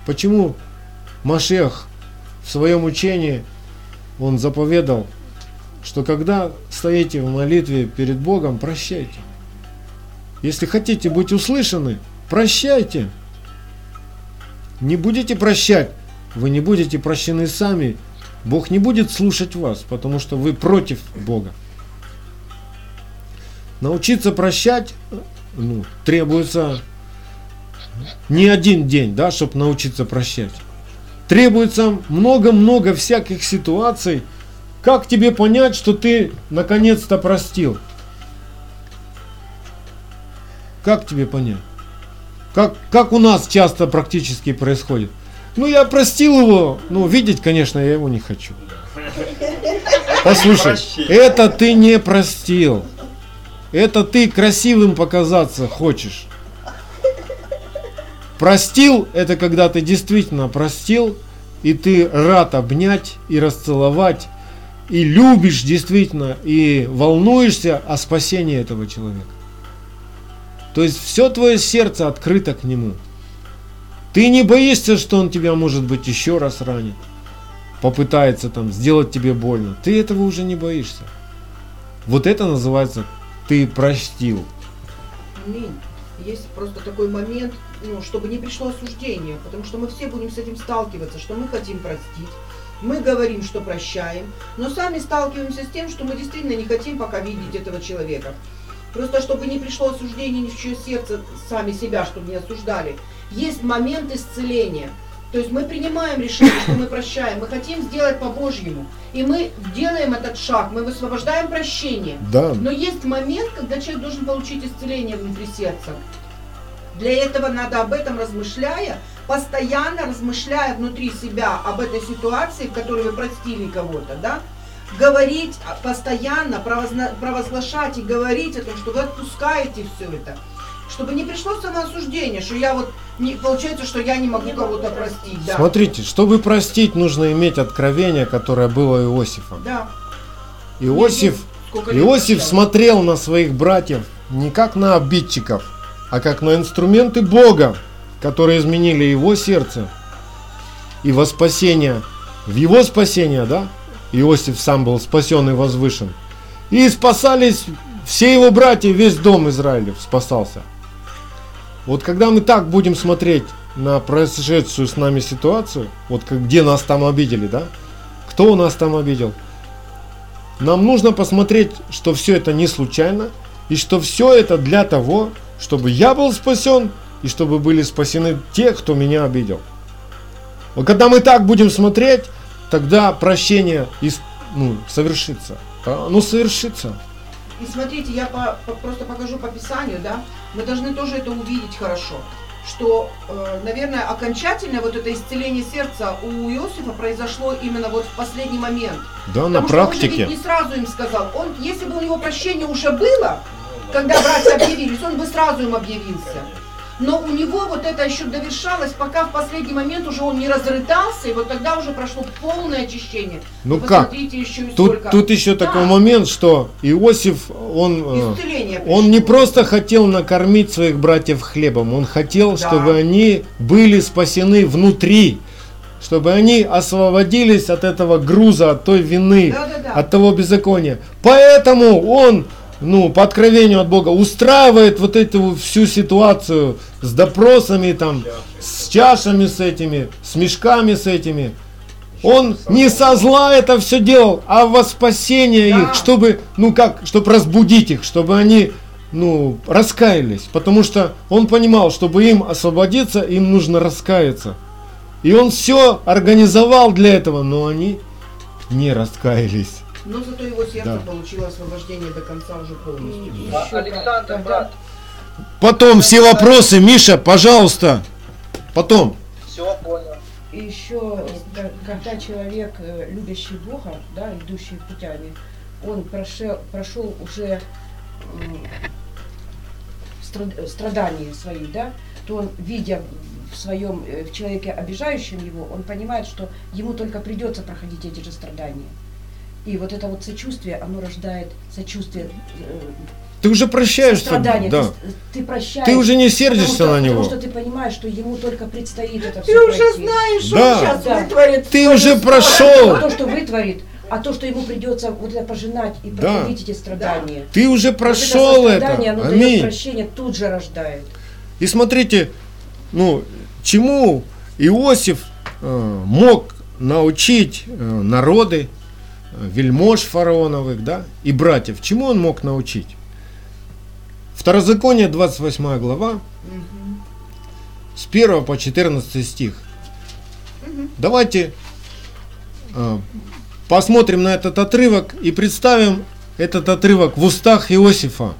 Почему Машех в своем учении, он заповедал, что когда стоите в молитве перед Богом, прощайте. Если хотите быть услышаны, прощайте. Не будете прощать, вы не будете прощены сами. Бог не будет слушать вас, потому что вы против Бога. Научиться прощать ну, требуется не один день, да, чтобы научиться прощать. Требуется много-много всяких ситуаций. Как тебе понять, что ты наконец-то простил? Как тебе понять? Как, как у нас часто практически происходит? Ну, я простил его. Ну, видеть, конечно, я его не хочу. Послушай, это ты не простил. Это ты красивым показаться хочешь. Простил, это когда ты действительно простил, и ты рад обнять и расцеловать, и любишь действительно, и волнуешься о спасении этого человека. То есть все твое сердце открыто к нему. Ты не боишься, что он тебя, может быть, еще раз ранит, попытается там сделать тебе больно. Ты этого уже не боишься. Вот это называется ты простил. Аминь. Есть просто такой момент, ну, чтобы не пришло осуждение, потому что мы все будем с этим сталкиваться, что мы хотим простить, мы говорим, что прощаем, но сами сталкиваемся с тем, что мы действительно не хотим пока видеть этого человека. Просто чтобы не пришло осуждение ни в чье сердце, сами себя, чтобы не осуждали. Есть момент исцеления. То есть мы принимаем решение, что мы прощаем, мы хотим сделать по-божьему. И мы делаем этот шаг, мы высвобождаем прощение. Да. Но есть момент, когда человек должен получить исцеление внутри сердца. Для этого надо об этом размышляя, постоянно размышляя внутри себя об этой ситуации, в которой вы простили кого-то, да, говорить а, постоянно, провозглашать и говорить о том, что вы отпускаете все это. Чтобы не пришло самоосуждение, что я вот, не, получается, что я не могу кого-то простить. Да. Смотрите, чтобы простить, нужно иметь откровение, которое было у Иосифа. Да. Иосиф, Иосиф смотрел на своих братьев не как на обидчиков, а как на инструменты Бога, которые изменили его сердце. И во спасение, в его спасение, да, Иосиф сам был спасен и возвышен. И спасались все его братья, весь дом Израилев спасался. Вот когда мы так будем смотреть на произошедшую с нами ситуацию, вот как, где нас там обидели, да, кто нас там обидел, нам нужно посмотреть, что все это не случайно, и что все это для того, чтобы я был спасен, и чтобы были спасены те, кто меня обидел. Вот когда мы так будем смотреть, тогда прощение ну, совершится. А, Ну, совершится. И смотрите, я по- по- просто покажу по Писанию, да, мы должны тоже это увидеть хорошо, что, э, наверное, окончательное вот это исцеление сердца у Иосифа произошло именно вот в последний момент. Да, на Потому что он же практике. ведь не сразу им сказал. Он, если бы у него прощение уже было, когда братья объявились, он бы сразу им объявился. Но у него вот это еще довершалось, пока в последний момент уже он не разрытался, и вот тогда уже прошло полное очищение. Ну И как? еще Тут, сколько тут еще Да. такой момент, что Иосиф, он, э, он не просто хотел накормить своих братьев хлебом, он хотел, Да. чтобы они были спасены внутри, чтобы они освободились от этого груза, от той вины, Да-да-да. от того беззакония. Поэтому он ну, по откровению от Бога, устраивает вот эту всю ситуацию с допросами, там, с чашами с этими, с мешками с этими. Он не со зла это все делал, а во спасение Да. их, чтобы, ну как, чтобы разбудить их, чтобы они, ну, раскаялись. Потому что он понимал, чтобы им освободиться, им нужно раскаяться. И он все организовал для этого, но они не раскаялись. Но зато его сердце Да. получило освобождение до конца уже полностью. Еще Александр, когда- брат, Потом все вопросы, Миша, пожалуйста. Потом. все понял. И еще, да, когда человек, э, любящий Бога, да, идущий путями, он прошел, прошел уже страдания свои, да, то он, видя в своем, э, в человеке обижающем его, он понимает, что ему только придется проходить эти же страдания. И вот это вот сочувствие, оно рождает сочувствие, э, Ты уже прощаешь страдания. да. Ты, с- ты прощаешь. Ты уже не потому сердишься что, на него. Потому что ты понимаешь, что ему только предстоит это все Ты уже знаешь, что Да. он сейчас Да. вытворит. Ты уже А прошел. то, что вытворит, а то, что ему придется вот это пожинать и Да. проходить эти страдания. Ты уже Вот прошел это это. сострадание, оно дает Аминь. прощение, тут же рождает. И смотрите, ну, чему Иосиф э, мог научить э, народы, э, вельмож фараоновых, да, и братьев. Чему он мог научить? Второзаконие, 28 глава, с 1 по 14 стих. Давайте э, посмотрим на этот отрывок и представим этот отрывок в устах Иосифа.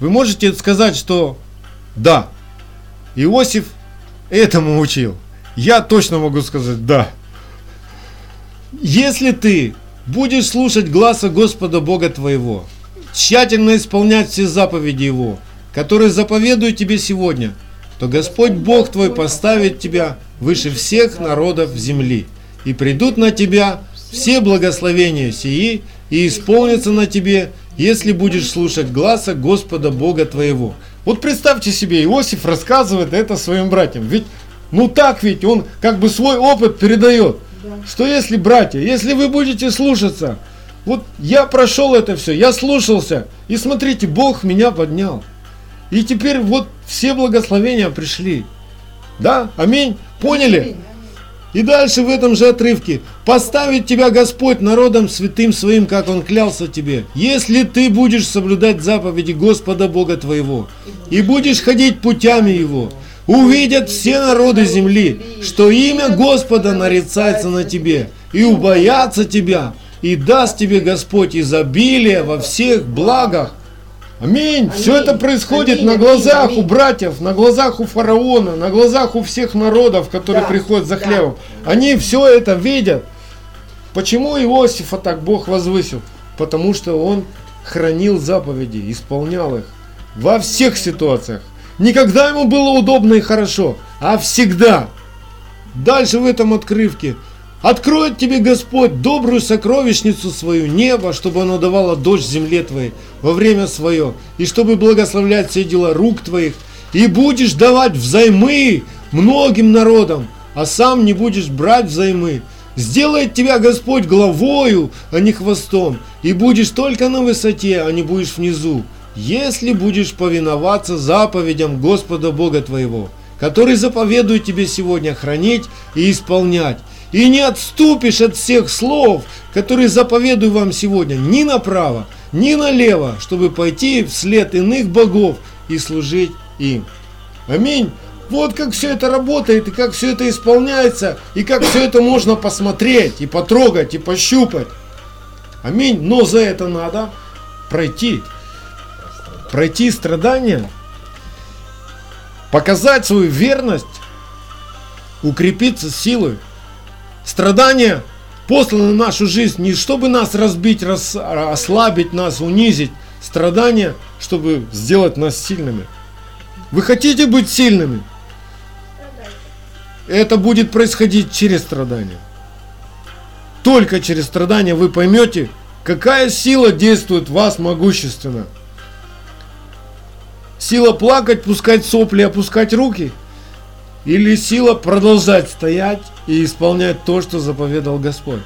Вы можете сказать, что да, Иосиф этому учил. Я точно могу сказать да. Если ты будешь слушать гласа Господа Бога твоего, тщательно исполнять все заповеди Его, которые заповедую тебе сегодня, то Господь Бог твой поставит тебя выше всех народов земли, и придут на тебя все благословения сии, и исполнятся на тебе, если будешь слушать гласа Господа Бога твоего. Вот представьте себе, Иосиф рассказывает это своим братьям. Ведь, ну так ведь, он как бы свой опыт передает. Что если, братья, если вы будете слушаться, вот я прошел это все, я слушался, и смотрите, Бог меня поднял. И теперь вот все благословения пришли. Да? Аминь. Поняли? И дальше в этом же отрывке. Поставит тебя Господь народом святым своим, как Он клялся тебе. Если ты будешь соблюдать заповеди Господа Бога твоего, и будешь ходить путями Его, увидят все народы земли, что имя Господа нарицается на тебе, и убоятся тебя, и даст тебе Господь изобилие во всех благах. Аминь. Все это происходит Аминь, на аминь, глазах у аминь. братьев, на глазах у фараона, на глазах у всех народов, которые Да, приходят за да. хлебом. Они все это видят. Почему Иосифа так Бог возвысил? Потому что он хранил заповеди, исполнял их во всех ситуациях. Никогда ему было удобно и хорошо, а всегда. Дальше в этом отрывке. Откроет тебе Господь добрую сокровищницу свою, небо, чтобы оно давало дождь земле твоей во время свое, и чтобы благословлять все дела рук твоих, и будешь давать взаймы многим народам, а сам не будешь брать взаймы. Сделает тебя Господь главою, а не хвостом, и будешь только на высоте, а не будешь внизу, если будешь повиноваться заповедям Господа Бога твоего, который заповедует тебе сегодня хранить и исполнять. И не отступишь от всех слов, которые заповедую вам сегодня, ни направо, ни налево, чтобы пойти вслед иных богов и служить им. Аминь. Вот как все это работает, и как все это исполняется, и как все это можно посмотреть, и потрогать, и пощупать. Аминь. Но за это надо пройти. Пройти страдания, показать свою верность, укрепиться силой. Страдания посланы в нашу жизнь не чтобы нас разбить, рас- ослабить нас, унизить. Страдания, чтобы сделать нас сильными. Вы хотите быть сильными? Это будет происходить через страдания. Только через страдания вы поймете, какая сила действует в вас могущественно. Сила плакать, пускать сопли, опускать руки? Или сила продолжать стоять и исполнять то, что заповедал Господь?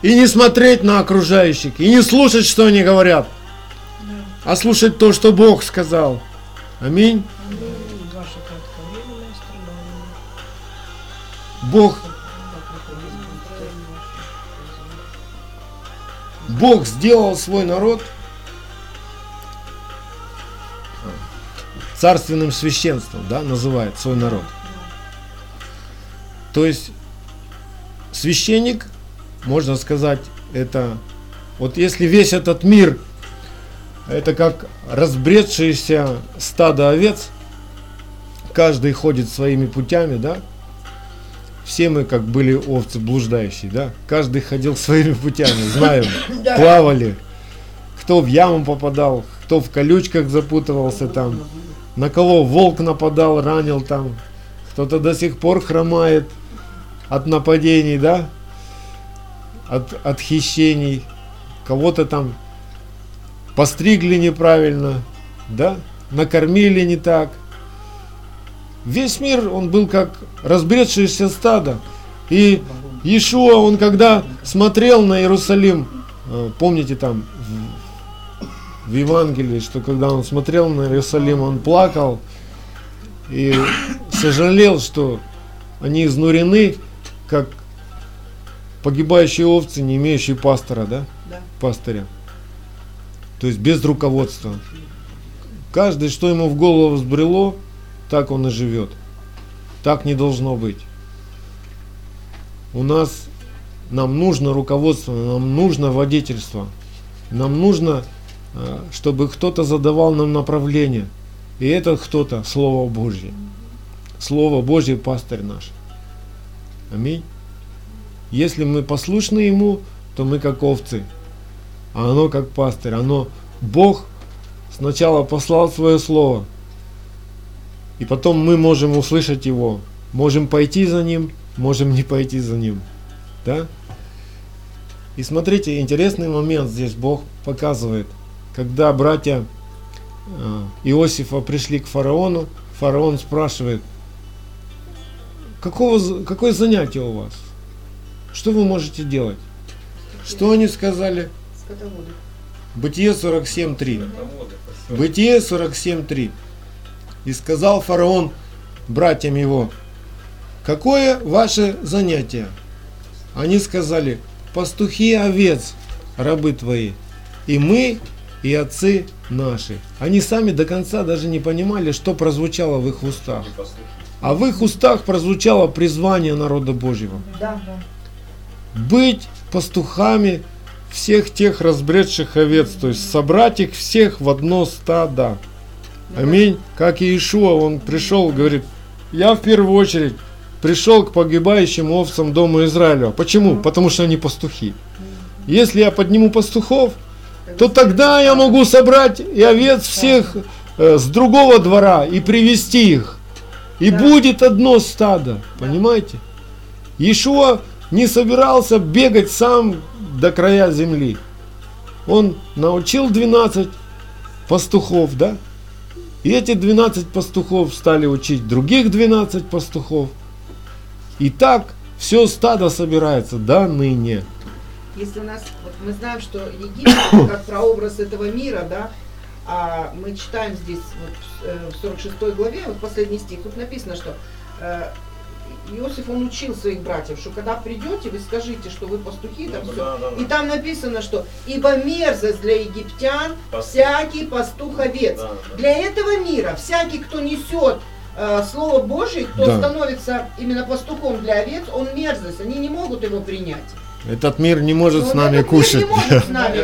И не смотреть на окружающих, и не слушать, что они говорят. а слушать то, что Бог сказал. Аминь. Бог, Бог сделал свой народ царственным священством, да, называет свой народ. То есть священник, можно сказать, это вот если весь этот мир это как разбредшееся стадо овец, каждый ходит своими путями, да? Все мы как были овцы блуждающие, да? Каждый ходил своими путями, знаем, плавали. Кто в яму попадал, кто в колючках запутывался там, на кого волк нападал, ранил там, кто-то до сих пор хромает от нападений, да? От, от хищений, кого-то там постригли неправильно, да? Накормили не так. Весь мир, он был как разбредшееся стадо. И Иешуа, он когда смотрел на Иерусалим, э, помните там в, Евангелии, что когда он смотрел на Иерусалим, он плакал и сожалел, что они изнурены, как погибающие овцы, не имеющие пастора, да? Да. Пастыря. То есть без руководства. Каждый, что ему в голову взбрело, так он и живет. Так не должно быть. У нас, нам нужно руководство, нам нужно водительство. Нам нужно, чтобы кто-то задавал нам направление. И этот кто-то Слово Божье. Слово Божье пастырь наш. Аминь. Если мы послушны Ему, то мы как овцы. А оно как пастырь. Оно Бог сначала послал свое слово. И потом мы можем услышать его. Можем пойти за ним, можем не пойти за ним. Да? И смотрите, интересный момент здесь Бог показывает. Когда братья э, Иосифа пришли к фараону, фараон спрашивает, Какого, какое занятие у вас? Что вы можете делать? Что они сказали? Скотоводы. Бытие 47.3. Заводы, посёлки. Бытие 47.3. И сказал фараон братьям его, какое ваше занятие? Они сказали, пастухи овец, рабы твои, и мы, и отцы наши. Они сами до конца даже не понимали, что прозвучало в их устах. А в их устах прозвучало призвание народа Божьего. Да. быть пастухами всех тех разбредших овец, то есть собрать их всех в одно стадо. Аминь. Как Иешуа, он пришел, говорит, я в первую очередь пришел к погибающим овцам дома Израиля. Почему? Потому что они пастухи. Если я подниму пастухов, то тогда я могу собрать и овец всех э, с другого двора и привести их. И Да. будет одно стадо. Понимаете? Иешуа не собирался бегать сам до края земли. Он научил 12 пастухов, да? И эти 12 пастухов стали учить других 12 пастухов. И так все стадо собирается до ныне. Если у нас, вот мы знаем, что Египет это как прообраз этого мира, да, а мы читаем здесь вот, э, в 46 главе, вот последний стих, тут написано, что э, Иосиф, он учил своих братьев, что когда придете, вы скажите, что вы пастухи, там Да, все. да, да. И там написано, что ибо мерзость для египтян Пастух. всякий пастух овец. Да, да. Для этого мира всякий, кто несет э, Слово Божие, кто Да. становится именно пастухом для овец, он мерзость, они не могут его принять. Этот мир не может Он с нами кушать. не может с нами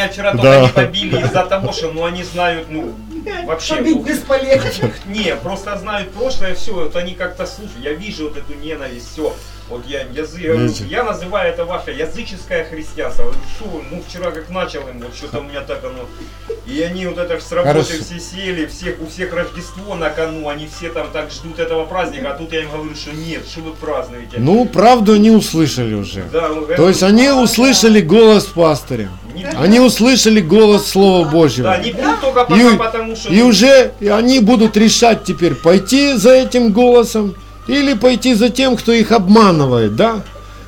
меня вчера Да. только не побили из-за того, что ну, они знают, ну, вообще... Побить ну, бесполезно. Не, просто знают прошлое, все, вот они как-то слушают, я вижу вот эту ненависть, все. Вот я, язы- я, называю это ваше языческое христианство. Вот Что, ну вчера как начал им, вот что-то у меня так оно. И они вот это ж с работы Хорошо. все сели, всех, у всех Рождество на кону, они все там так ждут этого праздника, а тут я им говорю, что нет, что вы празднуете. Ну, правду они услышали уже. Да, ну, То есть они услышали голос пастыря. не, Они услышали голос Слова Божьего. да, не пьют только И, потому, что... и уже и они будут решать теперь, пойти за этим голосом или пойти за тем, кто их обманывает, да?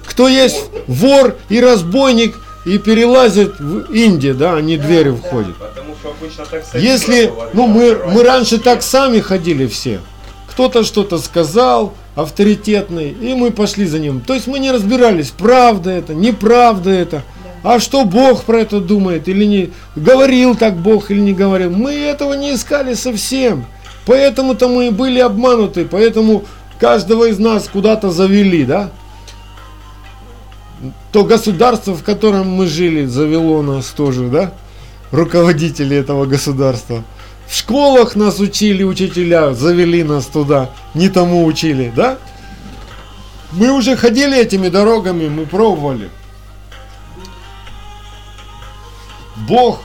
Кто есть вор и разбойник и перелазит в Индию, да, а не дверью да. входит. Потому что обычно так Если, ну мы, мы раньше так сами ходили все. Кто-то что-то сказал, авторитетный, и мы пошли за ним. То есть мы не разбирались, правда это, неправда это. А что Бог про это думает или не говорил так Бог или не говорил? Мы этого не искали совсем. Поэтому-то мы и были обмануты, поэтому каждого из нас куда-то завели, да? То государство, в котором мы жили, завело нас тоже, да? Руководители этого государства. В школах нас учили учителя, завели нас туда, не тому учили, да? Мы уже ходили этими дорогами, мы пробовали. Бог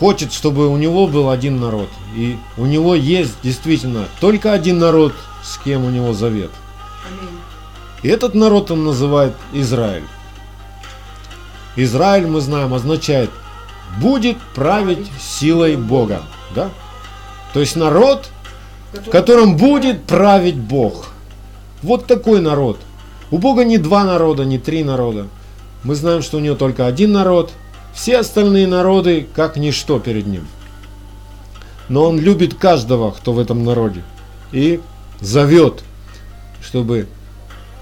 хочет, чтобы у него был один народ. И у него есть действительно только один народ, с кем у него завет. И этот народ он называет Израиль. Израиль, мы знаем, означает будет править силой Бога. Да? То есть народ, в котором будет править Бог. Вот такой народ. У Бога не два народа, не три народа. Мы знаем, что у него только один народ. Все остальные народы как ничто перед ним. Но он любит каждого, кто в этом народе. И зовет, чтобы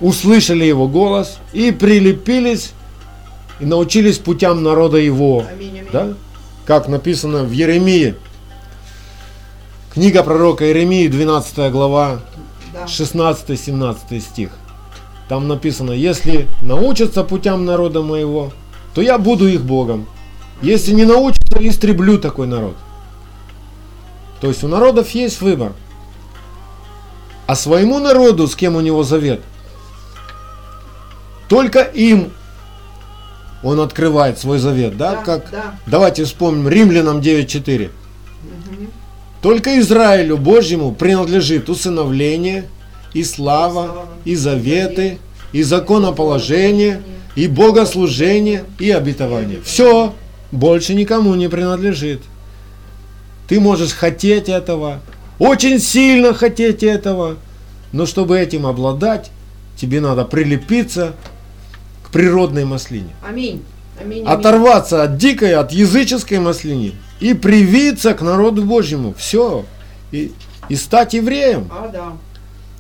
услышали его голос и прилепились и научились путям народа его. Аминь, аминь. Да? Как написано в Еремии. Книга пророка Иеремии, 12 глава, Да. 16-17 стих. Там написано, если научатся путям народа моего, то я буду их Богом. Если не научатся, истреблю такой народ. То есть у народов есть выбор. А своему народу, с кем у него завет, только им он открывает свой завет, да? Да, как, да. Давайте вспомним Римлянам 9.4. Мгм. Только Израилю Божьему принадлежит усыновление, и слава, и заветы, и законоположение, и богослужение, и обетование. Все, больше никому не принадлежит. Ты можешь хотеть этого, очень сильно хотеть этого, но чтобы этим обладать, тебе надо прилепиться к природной маслине Аминь. Аминь. аминь. оторваться от дикой, от языческой маслини и привиться к народу Божьему. Все. И, и стать евреем. А, да.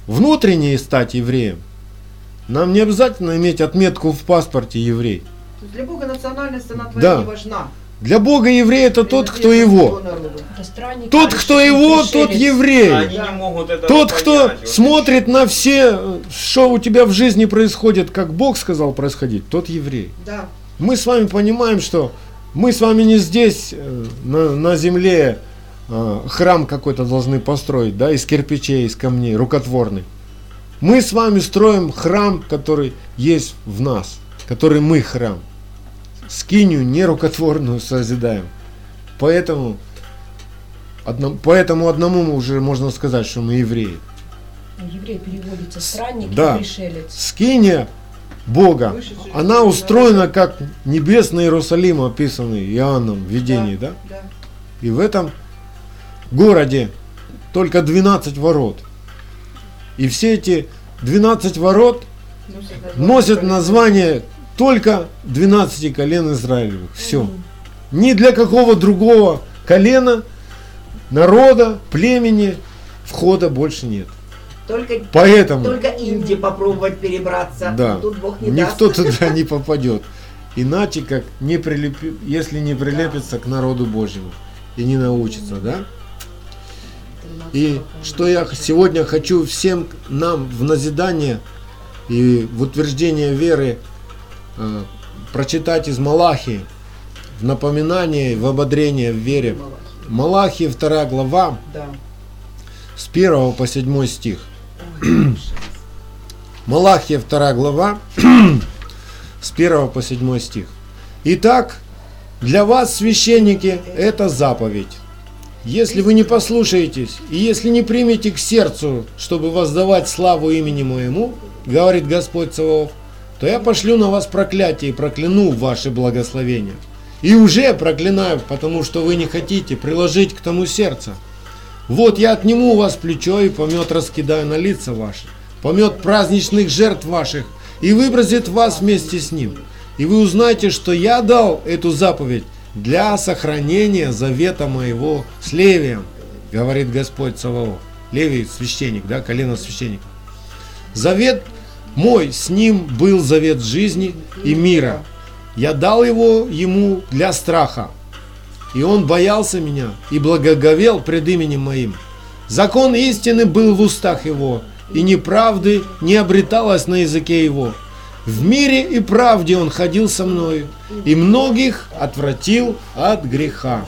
Внутренне стать евреем. Нам не обязательно иметь отметку в паспорте еврей. Для Бога национальность, она твоя Да. не важна. Для Бога еврей это тот, кто его. Тот, кто его, тот еврей. Тот, кто смотрит на все, что у тебя в жизни происходит, как Бог сказал происходить, тот еврей. Мы с вами понимаем, что мы с вами не здесь, э, на, на земле, э, храм какой-то должны построить, да, из кирпичей, из камней, рукотворный. Мы с вами строим храм, который есть в нас, который мы храм. Скинию не рукотворную созидаем. Поэтому, одно- поэтому одному мы уже можно сказать, что мы евреи. Еврей переводится странник Да. и пришелец. Скиния Бога, Вышедший она устроена как небесный Иерусалим, описанный Иоанном в видении, да? Да. И в этом городе только 12 ворот. И все эти 12 ворот носят название только 12 колен Израилевых. Все. Ни для какого другого колена, народа, племени входа больше нет. Только, Поэтому только Инди попробовать перебраться. Да. Тут Бог не никто даст. туда не попадет. Иначе как не прилепи, если не прилепится к народу Божьему и не научится, да? И что я сегодня хочу всем нам в назидание и в утверждение веры прочитать из Малахии, в напоминание, в ободрение в вере. Малахии 2 глава Да. с 1 по 7 стих. Малахия 2 глава с 1 по 7 стих. Итак, для вас, священники, это заповедь. Если вы не послушаетесь, и если не примете к сердцу, чтобы воздавать славу имени моему, говорит Господь Саваоф, то я пошлю на вас проклятие и прокляну ваши благословения. И уже проклинаю, потому что вы не хотите приложить к тому сердце. Вот я отниму у вас плечо и помет раскидаю на лица ваши, помет праздничных жертв ваших и выбросит вас вместе с ним. И вы узнаете, что я дал эту заповедь для сохранения завета моего с Левием, говорит Господь Саваоф. Левий священник, да, колено священника. Завет мой с ним был завет жизни и мира. Я дал его ему для страха. И он боялся меня и благоговел пред именем моим. Закон истины был в устах его, и неправды не обреталось на языке его. В мире и правде он ходил со мною, и многих отвратил от греха.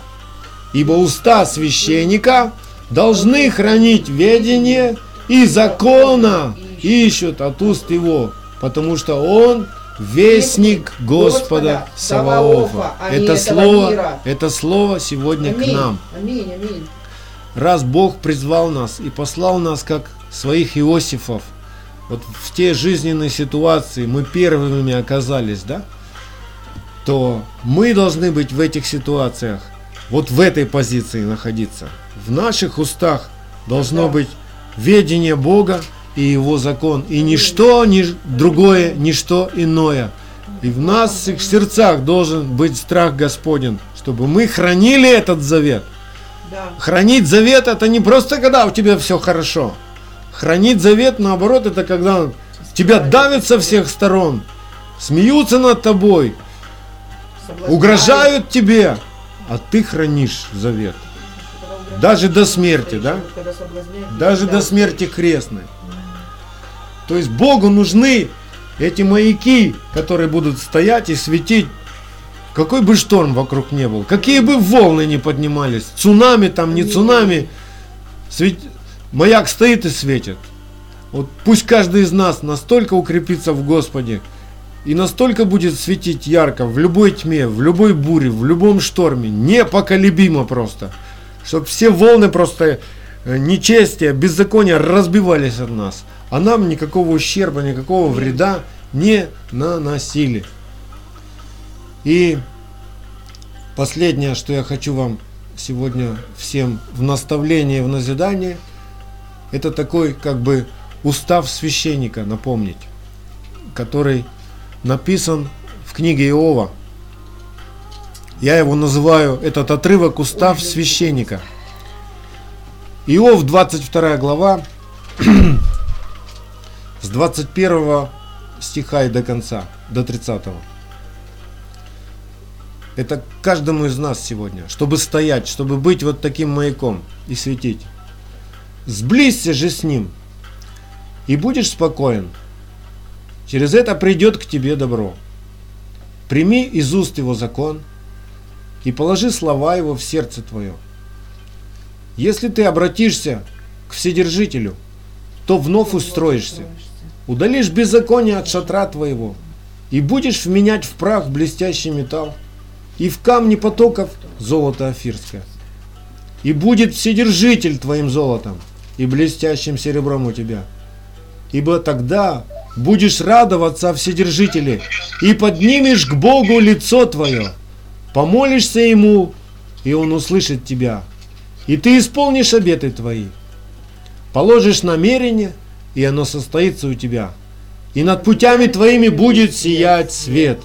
Ибо уста священника должны хранить ведение и закона ищут от уст его, потому что он вестник Господа Саваофа. Это слово, это слово сегодня к нам. Раз Бог призвал нас и послал нас как своих Иосифов, вот в те жизненные ситуации мы первыми оказались, да, то мы должны быть в этих ситуациях, вот в этой позиции находиться. В наших устах должно быть ведение Бога и Его закон, и ничто ни другое, ничто иное. И в наших сердцах должен быть страх Господен, чтобы мы хранили этот завет. Да. Хранить завет это не просто когда у тебя все хорошо. Хранить завет, наоборот, это когда тебя давят со всех сторон, смеются над тобой, угрожают тебе, а ты хранишь завет. Даже до смерти, да? Даже да. до смерти крестной. То есть Богу нужны эти маяки, которые будут стоять и светить, какой бы шторм вокруг не был, какие бы волны не поднимались, цунами там, не цунами, свет- маяк стоит и светит. Вот пусть каждый из нас настолько укрепится в Господе и настолько будет светить ярко в любой тьме, в любой буре, в любом шторме, непоколебимо просто, чтобы все волны просто э, нечестия, беззакония разбивались от нас, а нам никакого ущерба, никакого вреда не наносили. И последнее, что я хочу вам сегодня всем в наставлении, в назидание, это такой как бы устав священника напомнить, который написан в книге Иова. Я его называю, этот отрывок устав священника. Иов, 22 глава, с 21 стиха и до конца, до 30. Это каждому из нас сегодня, чтобы стоять, чтобы быть вот таким маяком и светить. Сблизься же с ним, и будешь спокоен. Через это придет к тебе добро. Прими из уст его закон и положи слова его в сердце твое. Если ты обратишься к Вседержителю, то вновь устроишься. Удалишь беззаконие от шатра твоего, и будешь вменять в прах блестящий металл, и в камни потоков золото афирское. И будет Вседержитель твоим золотом, и блестящим серебром у тебя. Ибо тогда будешь радоваться о Вседержителе, и поднимешь к Богу лицо твое, помолишься Ему, и Он услышит тебя, и ты исполнишь обеты твои. Положишь намерение, и оно состоится у тебя. И над путями твоими будет сиять свет.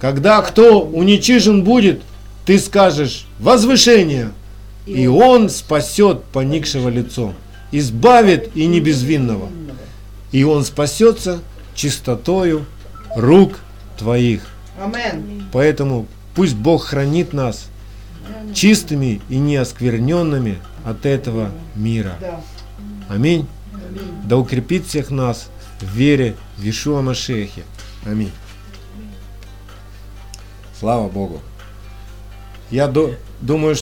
Когда кто уничижен будет, ты скажешь «возвышение», и он спасет поникшего лицо, избавит и не безвинного, и он спасется чистотою рук твоих. Поэтому пусть Бог хранит нас чистыми и неоскверненными от этого мира. Аминь. Да укрепит всех нас в вере в Ишуа Машехе. Аминь. Слава Богу. Я до- думаю,